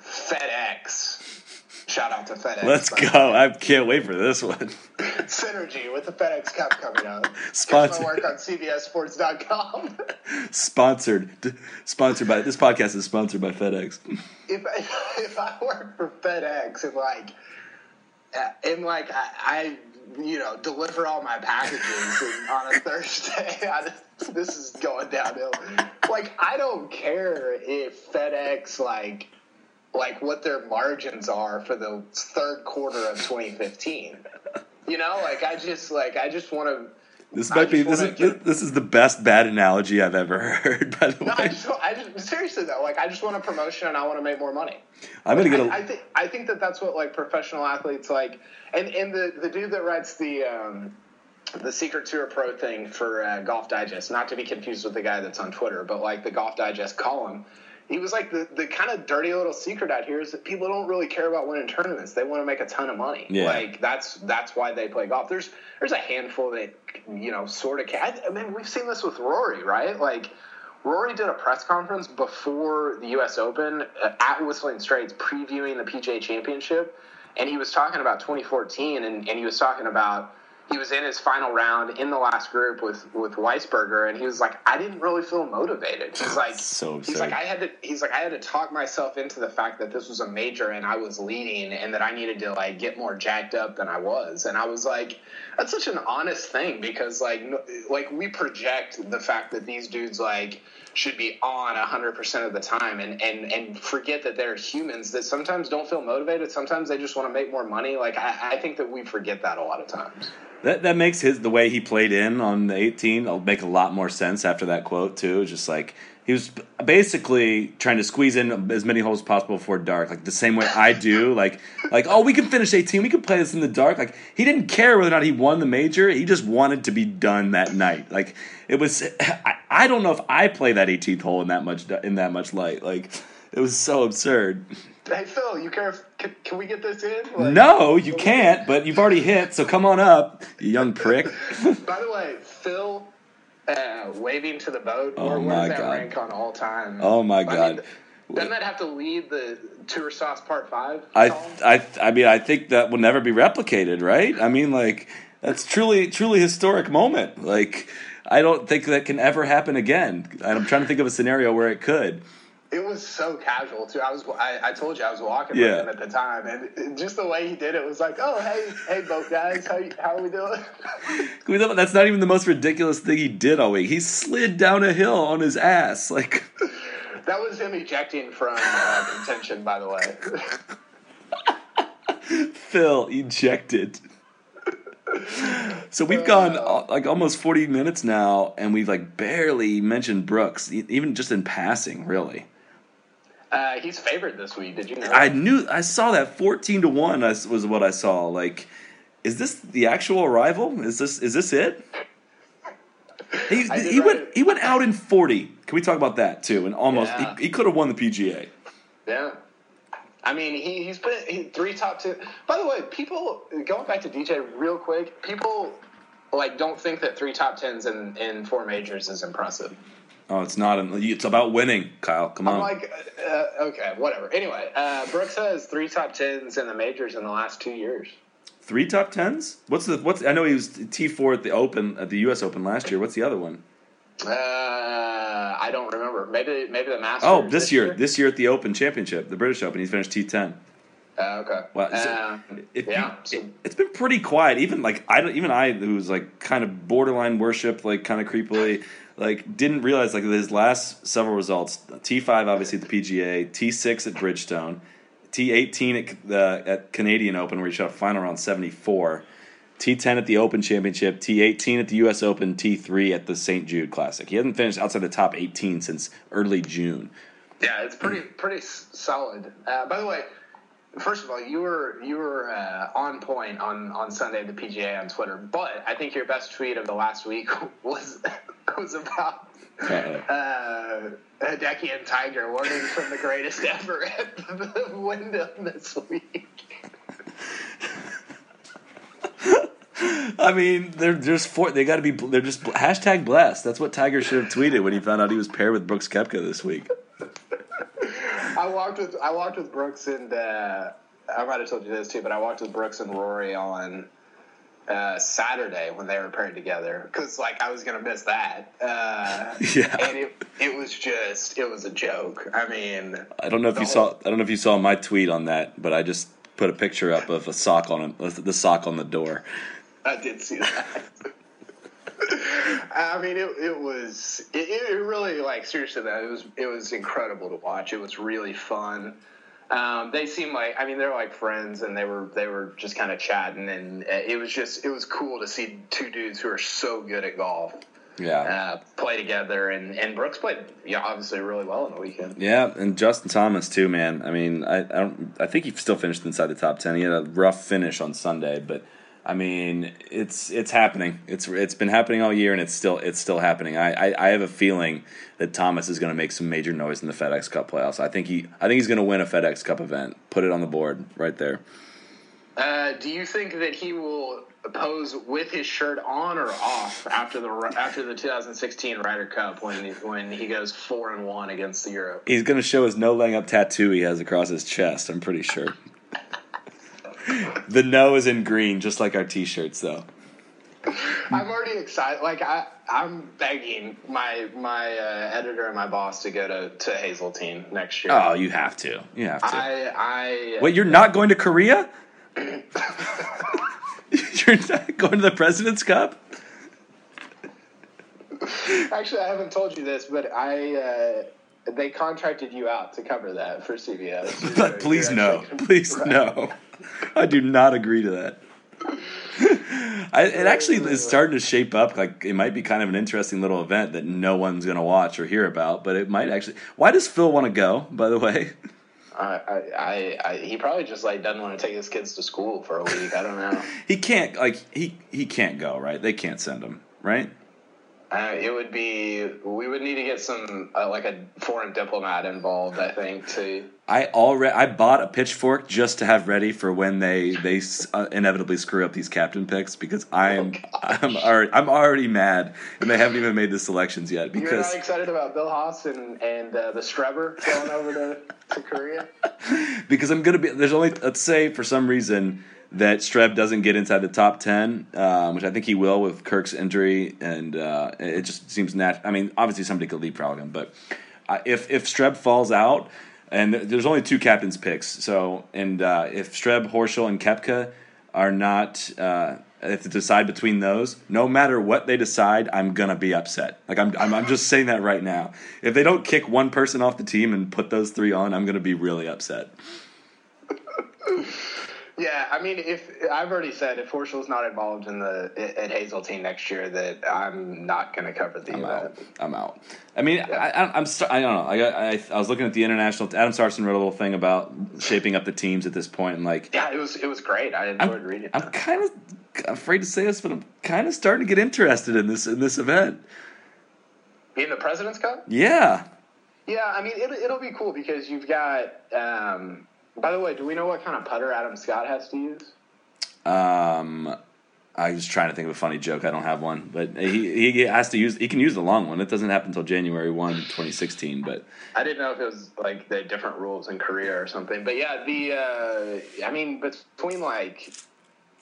[SPEAKER 2] FedEx Shout out to FedEx.
[SPEAKER 1] Let's go. I can't wait for this one.
[SPEAKER 2] Synergy with the FedEx Cup coming up.
[SPEAKER 1] Sponsored.
[SPEAKER 2] Work on CBSSports.com.
[SPEAKER 1] Sponsored. Sponsored by this podcast is sponsored by FedEx.
[SPEAKER 2] if I, if I work for FedEx and like uh, and like I, I you know deliver all my packages on a Thursday, I, this is going downhill. Like I don't care if FedEx like like what their margins are for the third quarter of 2015. You know, like I just like I just want to.
[SPEAKER 1] This might be this is this is the best bad analogy I've ever heard. By the
[SPEAKER 2] No, I
[SPEAKER 1] way,
[SPEAKER 2] just, I just seriously though, like I just want a promotion and I want to make more money.
[SPEAKER 1] I'm gonna get a.
[SPEAKER 2] I, I think I think that that's what like professional athletes like, and and the the dude that writes the um, the Secret Tour Pro thing for uh, Golf Digest, not to be confused with the guy that's on Twitter, but like the Golf Digest column. He was like the, the kind of dirty little secret out here is that people don't really care about winning tournaments. They want to make a ton of money.
[SPEAKER 1] Yeah.
[SPEAKER 2] Like that's that's why they play golf. There's there's a handful that you know sort of. Can. I mean, we've seen this with Rory, right? Like Rory did a press conference before the U.S. Open uh, at Whistling Straits, previewing the PGA Championship, and he was talking about 2014, and, and he was talking about he was in his final round in the last group with with Wiesberger, and he was like, I didn't really feel motivated. He's like,
[SPEAKER 1] So
[SPEAKER 2] he's like. I had to, he's like, I had to talk myself into the fact that this was a major and I was leading, and that I needed to like get more jacked up than I was, and I was like, that's such an honest thing because like like we project the fact that these dudes like should be on 100% of the time and, and, and forget that they're humans that sometimes don't feel motivated sometimes they just want to make more money like I, I think that we forget that a lot of times
[SPEAKER 1] That that makes his the way he played in on the 18 will make a lot more sense after that quote too. Just like he was basically trying to squeeze in as many holes as possible before dark, like the same way I do. Like like oh, we can finish 18, we can play this in the dark. Like he didn't care whether or not he won the major. He just wanted to be done that night. Like it was. I, I don't know if I play that 18th hole in that much in that much light. Like it was so absurd.
[SPEAKER 2] Hey phil you care if, can, can we get this in Like-
[SPEAKER 1] No, you can't. But you've already hit, so come on up, you young prick.
[SPEAKER 2] by the way phil uh, waving to the boat
[SPEAKER 1] Oh
[SPEAKER 2] where
[SPEAKER 1] my
[SPEAKER 2] that
[SPEAKER 1] God.
[SPEAKER 2] rank on all time
[SPEAKER 1] Oh my
[SPEAKER 2] I mean,
[SPEAKER 1] God.
[SPEAKER 2] doesn't that have to lead the tour sauce part five
[SPEAKER 1] I? I, I mean, I think that will never be replicated, right? I mean, like that's truly, truly historic moment. Like, I don't think that can ever happen again. And I'm trying to think of a scenario where it could.
[SPEAKER 2] It was so casual too. I was I, I told you I was walking
[SPEAKER 1] Yeah.
[SPEAKER 2] with him at the time, and just the way he did it was like, "Oh hey hey boat guys, how you- how are we doing?"
[SPEAKER 1] That's not even the most ridiculous thing he did all week. He slid down a hill on his ass. Like,
[SPEAKER 2] that was him ejecting from uh, contention, by the way.
[SPEAKER 1] Phil ejected. So we've gone uh, like almost 40 minutes now, and we've like barely mentioned Brooks, even just in passing, really.
[SPEAKER 2] Uh, he's favored this week. Did you know?
[SPEAKER 1] I knew I saw that fourteen to one I- was what I saw. Like, is this the actual arrival? Is this is this it? He, he went
[SPEAKER 2] it.
[SPEAKER 1] he went out in forty. Can we talk about that too? And almost
[SPEAKER 2] Yeah.
[SPEAKER 1] he, he could have won the PGA.
[SPEAKER 2] Yeah. I mean, he, he's been he, three top two. By the way, people going back to DJ real quick. People like don't think that three top tens in, in four majors is impressive.
[SPEAKER 1] Oh, it's not. It's about winning, Kyle. Come on.
[SPEAKER 2] I'm like, uh, okay, whatever. Anyway, uh, Brooks has three top tens in the majors in the last two years.
[SPEAKER 1] Three top tens. What's the what's? I know he was T four at the Open at the U.S. Open last year. What's the other one?
[SPEAKER 2] Uh, I don't remember. Maybe maybe the Masters.
[SPEAKER 1] Oh, this, year, This year at the Open Championship, the British Open, he finished T ten.
[SPEAKER 2] Uh, okay.
[SPEAKER 1] Well, so
[SPEAKER 2] Uh, yeah. so-
[SPEAKER 1] it, has been pretty quiet. Even like I, don't- even I, who's like kind of borderline worship, like kind of creepily, like didn't realize like his last several results: T five, obviously at the PGA, T six at Bridgestone, T eighteen at uh, at Canadian Open, where he shot final round seventy four. T ten at the Open Championship, T eighteen at the U.S. Open, T three at the St. Jude Classic. He hasn't finished outside the top eighteen since early June.
[SPEAKER 2] Yeah, it's pretty pretty solid. Uh, by the way, first of all, you were you were uh, on point on on Sunday at the PGA on Twitter, but I think your best tweet of the last week was was about uh, Hideki and Tiger warning from the greatest ever at the Wyndham this week.
[SPEAKER 1] I mean, they're just for they got to be. They're just hashtag blessed. That's what Tiger should have tweeted when he found out he was paired with Brooks Koepka this week.
[SPEAKER 2] I walked with I walked with Brooks and uh, I might have told you this too, but I walked with Brooks and Rory on uh, Saturday when they were paired together because like I was gonna miss that. Uh,
[SPEAKER 1] Yeah.
[SPEAKER 2] and it it was just it was a joke. I mean,
[SPEAKER 1] I don't know if you
[SPEAKER 2] The
[SPEAKER 1] saw. I don't know if you saw my tweet on that, but I just put a picture up of a sock on it, the sock on the door.
[SPEAKER 2] I did see that. I mean, it, it was it, it really like seriously though it was it was incredible to watch. It was really fun. Um, they seem like I mean they're like friends and they were they were just kind of chatting and uh, it was just it was cool to see two dudes who are so good at golf
[SPEAKER 1] Yeah.
[SPEAKER 2] uh, play together and and Brooks played yeah obviously really well on the weekend.
[SPEAKER 1] Yeah, and Justin Thomas too, man. I mean, I, I don't. I think he still finished inside the top ten. He had a rough finish on Sunday, but I mean, it's it's happening. It's it's been happening all year, and it's still it's still happening. I I, I have a feeling that Thomas is going to make some major noise in the FedEx Cup playoffs. I think he I think he's going to win a FedEx Cup event. Put it on the board right there.
[SPEAKER 2] Uh, do you think that he will pose with his shirt on or off after the after the 2016 Ryder Cup when he, when he goes four and one against the Europe?
[SPEAKER 1] He's going to show his no laying up tattoo he has across his chest. I'm pretty sure. The no is in green, just like our T-shirts, though.
[SPEAKER 2] I'm already excited. Like I, I'm begging my my uh, editor and my boss to go to to Hazeltine next year.
[SPEAKER 1] Oh, you have to. You have to.
[SPEAKER 2] I I
[SPEAKER 1] Wait, you're not going to Korea? you're not going to the President's Cup?
[SPEAKER 2] actually I haven't told you this, but I. Uh, they contracted you out to cover that for CBS.
[SPEAKER 1] But please no. Please
[SPEAKER 2] Right.
[SPEAKER 1] no. I do not agree to that. I, it actually is starting to shape up. Like it might be kind of an interesting little event that no one's going to watch or hear about. But it might actually. Why does Phil want to go? By the way,
[SPEAKER 2] I, I, I, I, he probably just like doesn't want to take his kids to school for a week. I don't know.
[SPEAKER 1] he can't. Like he he can't go. Right? They can't send him. Right?
[SPEAKER 2] Uh, it would be we would need to get some uh, like a foreign diplomat involved. I think to
[SPEAKER 1] I already I bought a pitchfork just to have ready for when they they uh, inevitably screw up these captain picks because I'm I'm already I'm already mad and they haven't even made the selections yet
[SPEAKER 2] you're
[SPEAKER 1] because
[SPEAKER 2] not excited about Bill Haas and and uh, the Strebber going over to, to Korea.
[SPEAKER 1] because I'm gonna be there's only let's say for some reason that Streb doesn't get inside the top ten, um, which I think he will with Kirk's injury, and uh, it just seems natural. I mean, obviously somebody could leapfrog him, but uh, if if Streb falls out, and there's only two captains picks, so and uh, if Streb, Horschel, and Koepka are not. Uh, if to decide between those, no matter what they decide, I'm gonna be upset. Like I'm, I'm, I'm just saying that right now. If they don't kick one person off the team and put those three on, I'm gonna be really upset.
[SPEAKER 2] Yeah, I mean, if I've already said if Horschel's not involved in the at Hazeltine next year, that I'm not going to cover the
[SPEAKER 1] I'm
[SPEAKER 2] event.
[SPEAKER 1] out. I'm out. I mean, I, I, I'm. St- I don't know. I, I, I was looking at the international. Adam Sarson wrote a little thing about shaping up the teams at this point, and like,
[SPEAKER 2] Yeah, it was it was great. I enjoyed
[SPEAKER 1] I'm,
[SPEAKER 2] reading.
[SPEAKER 1] I'm kind of afraid to say this, but I'm kind of starting to get interested in this in this event.
[SPEAKER 2] In the President's Cup.
[SPEAKER 1] Yeah.
[SPEAKER 2] Yeah, I mean it, it'll be cool because you've got. Um, by the way, do we know what kind of putter Adam Scott has to use?
[SPEAKER 1] Um, I was trying to think of a funny joke. I don't have one, but he he has to use. He can use the long one. It doesn't happen until January 1, 2016, But
[SPEAKER 2] I didn't know if it was like the different rules in Korea or something. But yeah, the uh, I mean between like.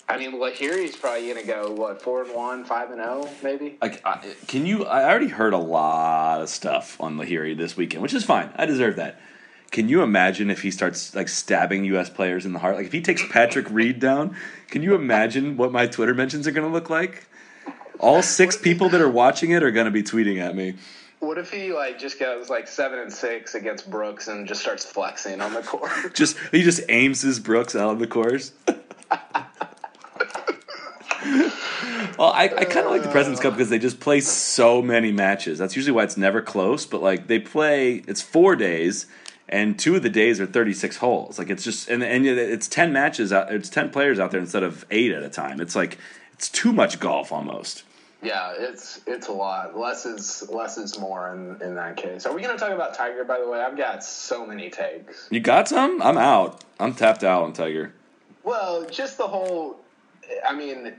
[SPEAKER 2] I mean, Lahiri's probably going to go what four and one, five and zero, maybe.
[SPEAKER 1] like, can you? I already heard a lot of stuff on Lahiri this weekend, which is fine. I deserve that. Can you imagine if he starts like stabbing U.S. players in the heart? Like if he takes Patrick Reed down, can you imagine what my Twitter mentions are going to look like? All six people that are watching it are going to be tweeting at me.
[SPEAKER 2] What if he like just goes like seven and six against Brooks and just starts flexing on the court?
[SPEAKER 1] Just he just aims his Brooks out on the course. well, I, I kind of like the Presidents Cup because they just play so many matches. That's usually why it's never close. But like they play, it's four days, and two of the days are thirty six holes. Like it's just and and it's ten matches out. It's ten players out there instead of eight at a time. It's like it's too much golf almost.
[SPEAKER 2] yeah, it's it's a lot. Less is less is more in, in that case. Are we going to talk about Tiger? By the way, I've got so many takes.
[SPEAKER 1] You got some? I'm out. I'm tapped out on Tiger.
[SPEAKER 2] Well, just the whole. I mean,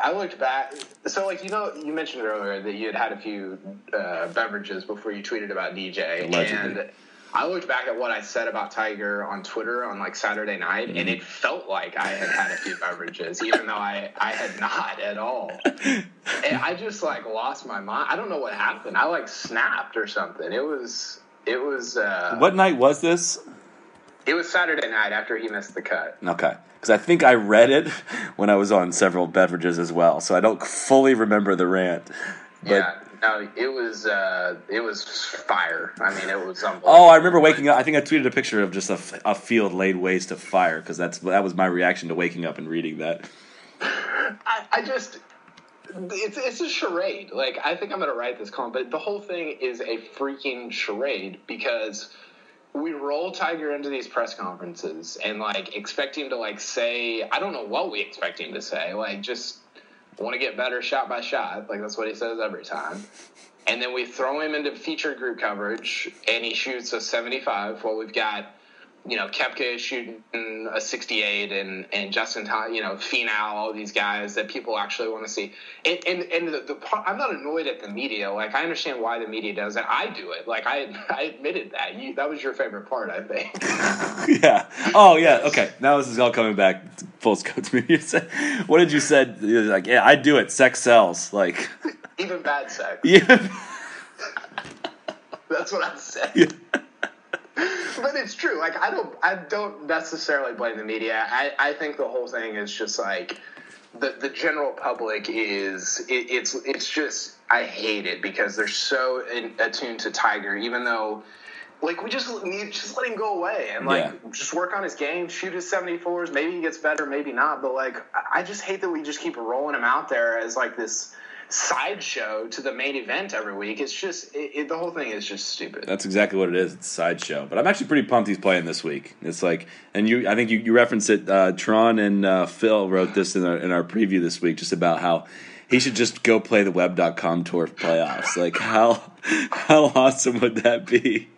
[SPEAKER 2] I looked back. So, like you know, you mentioned earlier that you had had a few uh, beverages before you tweeted about DJ,
[SPEAKER 1] Allegedly.
[SPEAKER 2] and I looked back at what I said about Tiger on Twitter on like Saturday night, and it felt like I had had a few beverages, even though I, I had not at all. And I just like lost my mind. I don't know what happened. I like snapped or something. It was it was uh,
[SPEAKER 1] What night was this?
[SPEAKER 2] it was Saturday night after he missed the cut.
[SPEAKER 1] Okay. Because I think I read it when I was on several beverages as well, so I don't fully remember the rant. But,
[SPEAKER 2] yeah, no, it was uh, it was fire. I mean, it was unbelievable.
[SPEAKER 1] Oh, I remember waking up. I think I tweeted a picture of just a field laid waste to fire because that's that was my reaction to waking up and reading that.
[SPEAKER 2] I, I just it's it's a charade. Like I think I'm gonna write this column, but the whole thing is a freaking charade because we roll Tiger into these press conferences and like expect him to like say I don't know what we expect him to say. Like just want to get better shot by shot. Like that's what he says every time. And then we throw him into feature group coverage and he shoots a 75 while we've got you know, Koepka shooting a 68 and, and Justin, you know, Finau, all these guys that people actually want to see. And, and, and the, the part, I'm not annoyed at the media. Like, I understand why the media does it. I do it. Like, I, I admitted that. You, that was your favorite part, I think.
[SPEAKER 1] yeah. Oh, yeah. Okay. Now this is all coming back full scope to me. What did you said? Like, yeah, I do it. Sex sells. Like,
[SPEAKER 2] Even bad sex.
[SPEAKER 1] yeah.
[SPEAKER 2] That's what I said.
[SPEAKER 1] Yeah.
[SPEAKER 2] but it's true. Like I don't, I don't necessarily blame the media. I, I think the whole thing is just like the the general public is. It, it's it's just I hate it because they're so in, attuned to Tiger, even though. Like we just need just let him go away and like
[SPEAKER 1] Yeah.
[SPEAKER 2] just work on his game, shoot his seventy fours. Maybe he gets better, maybe not. But like I I just hate that we just keep rolling him out there as like this sideshow to the main event every week. It's just it, it, the whole thing is just stupid.
[SPEAKER 1] That's exactly what it is. It's a sideshow. But I'm actually pretty pumped he's playing this week. It's like, and you, I think you, you referenced it. Uh, Tron and uh, Phil wrote this in our, in our preview this week, just about how he should just go play the Web.com Tour playoffs. Like how how awesome would that be?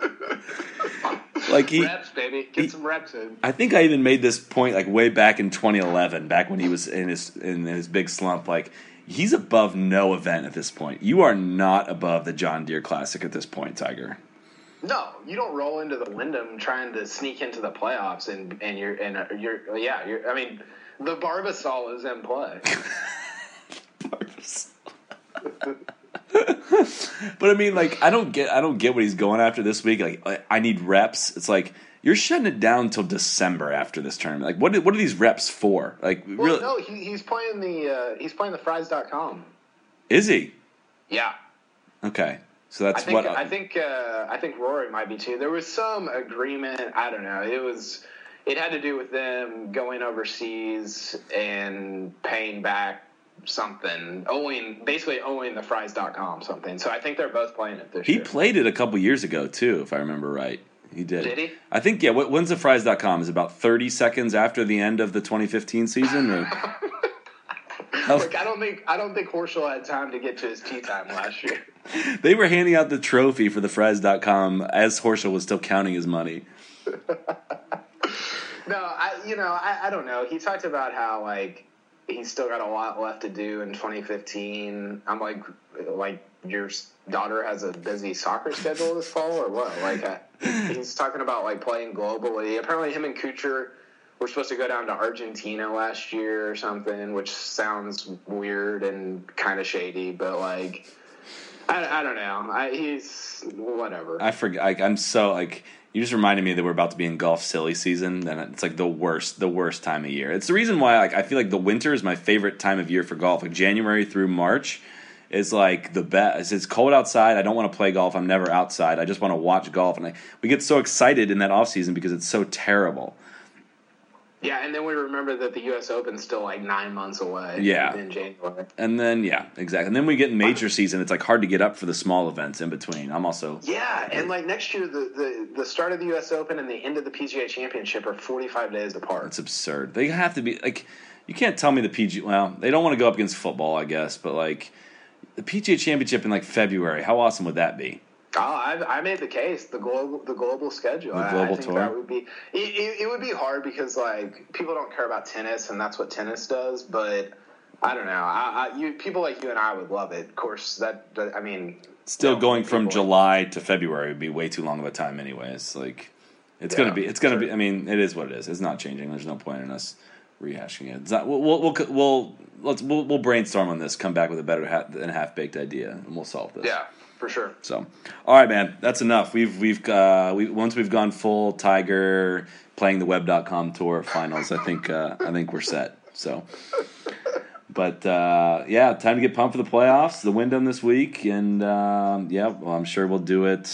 [SPEAKER 1] like he,
[SPEAKER 2] reps, baby. Get some reps in.
[SPEAKER 1] I think I even made this point like way back in 2011, back when he was in his in his big slump. Like he's above no event at this point. You are not above the John Deere Classic at this point, Tiger.
[SPEAKER 2] No, you don't roll into the Wyndham trying to sneak into the playoffs, and and you're and uh, you're yeah. You're, I mean, the Barbasol is in play.
[SPEAKER 1] but I mean, like, I don't get, I don't get what he's going after this week. Like, I- I need reps. It's like you're shutting it down until December after this tournament. Like, what, what are these reps for? Like,
[SPEAKER 2] Well,
[SPEAKER 1] really,
[SPEAKER 2] no, he, he's playing the uh, he's playing the Frys.com.
[SPEAKER 1] is he?
[SPEAKER 2] Yeah,
[SPEAKER 1] Okay, so
[SPEAKER 2] I
[SPEAKER 1] that's
[SPEAKER 2] think
[SPEAKER 1] what
[SPEAKER 2] I think uh, I think Rory might be too. There was some agreement. I don't know. It was it had to do with them going overseas and paying back something, owing basically owing the Frys.com something. So I think they're both playing it this
[SPEAKER 1] he
[SPEAKER 2] year.
[SPEAKER 1] played it a couple years ago too, if I remember right. He did.
[SPEAKER 2] Did he?
[SPEAKER 1] I think yeah. What, when's the Frys.com? Is it about thirty seconds after the end of the 2015 season? Or oh. How-
[SPEAKER 2] Like I don't think I don't think Horschel had time to get to his tee time last year.
[SPEAKER 1] they were handing out the trophy for the Frys.com as Horschel was still counting his money.
[SPEAKER 2] No, I you know I, I don't know. He talked about how like he's still got a lot left to do in 2015. I'm like like your daughter has a busy soccer schedule this fall or what? Like uh, he's talking about like playing globally. Apparently, him and Kuchar were supposed to go down to Argentina last year or something, which sounds weird and kind of shady. But like, I, I don't know. I, he's whatever.
[SPEAKER 1] I forget. Like, I'm so like you just reminded me that we're about to be in golf silly season, and it's like the worst, the worst time of year. It's the reason why like I feel like the winter is my favorite time of year for golf. Like January through March is like the best. It's cold outside. I don't want to play golf. I'm never outside. I just want to watch golf, and I, we get so excited in that off season because it's so terrible.
[SPEAKER 2] Yeah, and then we remember that the U.S. Open's still like nine months away.
[SPEAKER 1] Yeah.
[SPEAKER 2] in January.
[SPEAKER 1] And then yeah, exactly. And then we get in major season. It's like hard to get up for the small events in between. I'm also
[SPEAKER 2] Yeah, and like next year, the, the the start of the U.S. Open and the end of the PGA Championship are forty five days apart.
[SPEAKER 1] It's absurd. They have to be like you can't tell me the PG. Well, they don't want to go up against football, I guess, but like the PGA Championship in like February. How awesome would that be?
[SPEAKER 2] Oh, I, I made the case the global the global schedule.
[SPEAKER 1] The global
[SPEAKER 2] I think
[SPEAKER 1] tour?
[SPEAKER 2] that would be it, it, it would be hard because like people don't care about tennis and that's what tennis does. But I don't know. I, I, you people like you and I would love it. Of course, that, I mean,
[SPEAKER 1] Still going from July to February would be way too long of a time, anyways. Like, it's
[SPEAKER 2] Yeah,
[SPEAKER 1] gonna be. It's gonna
[SPEAKER 2] sure.
[SPEAKER 1] be. I mean, it is what it is. It's not changing. There's no point in us rehashing it. Not, we'll, we'll we'll we'll let's we'll, we'll brainstorm on this. Come back with a better ha- than half baked idea, and we'll solve this.
[SPEAKER 2] yeah, for sure.
[SPEAKER 1] So, all right, man, that's enough. We've we've uh, we once we've gone full Tiger playing the Web.com tour finals. I think uh, I think we're set. So, but uh, yeah, time to get pumped for the playoffs. The Wyndham this week, and um, yeah, well, I'm sure we'll do it.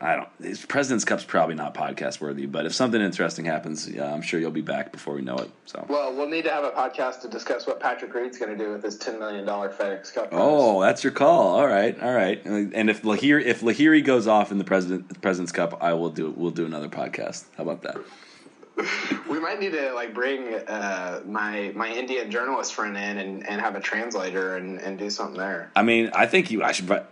[SPEAKER 1] I don't. it's- President's Cup's probably not podcast worthy, but if something interesting happens, yeah, I'm sure you'll be back before we know it. So.
[SPEAKER 2] Well, we'll need to have a podcast to discuss what Patrick Reed's going to do with his ten million dollar FedEx Cup. prize.
[SPEAKER 1] Oh, that's your call. All right, all right. And if Lahiri if Lahiri goes off in the president the President's Cup, I will do we'll do another podcast. How about that?
[SPEAKER 2] We might need to like bring uh, my my Indian journalist friend in and, and have a translator and, and do something there.
[SPEAKER 1] I mean, I think you. I should. uh,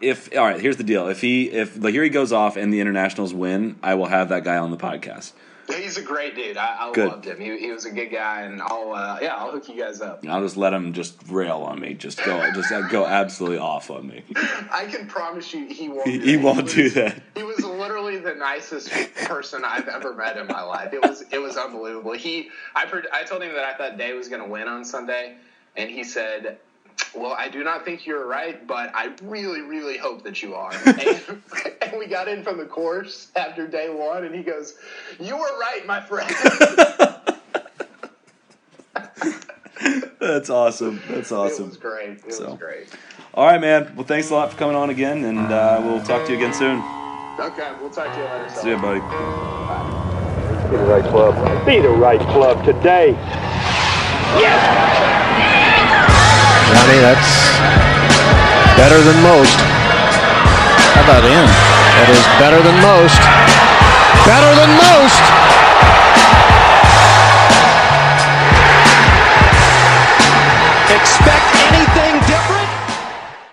[SPEAKER 1] If all right, here's the deal. If he if Lahiri goes off and the internationals win, I will have that guy on the podcast.
[SPEAKER 2] He's a great dude. I, I loved him. He, he was a good guy, and I'll uh, yeah, I'll hook you guys up.
[SPEAKER 1] I'll just let him just rail on me. Just go. Just go absolutely off on me.
[SPEAKER 2] I can promise you, he won't.
[SPEAKER 1] He,
[SPEAKER 2] do
[SPEAKER 1] he
[SPEAKER 2] that.
[SPEAKER 1] won't
[SPEAKER 2] was-
[SPEAKER 1] do that.
[SPEAKER 2] He was literally the nicest person I've ever met in my life. It was it was unbelievable. He I I told him that I thought Day was going to win on Sunday, and he said, "Well, I do not think you're right, but I really really hope that you are." and, and we got in from the course after day one, and he goes, "You were right, my friend."
[SPEAKER 1] That's awesome. That's awesome.
[SPEAKER 2] It
[SPEAKER 1] awesome.
[SPEAKER 2] was great. It
[SPEAKER 1] So.
[SPEAKER 2] was great.
[SPEAKER 1] All right, man. Well, thanks a lot for coming on again, and uh, we'll talk to you again soon.
[SPEAKER 2] Okay, we'll talk to you later.
[SPEAKER 1] See you, buddy.
[SPEAKER 3] Be the right club. Be the right club today.
[SPEAKER 4] Johnny, that's better than most. How about in? That is better than most. Better than most.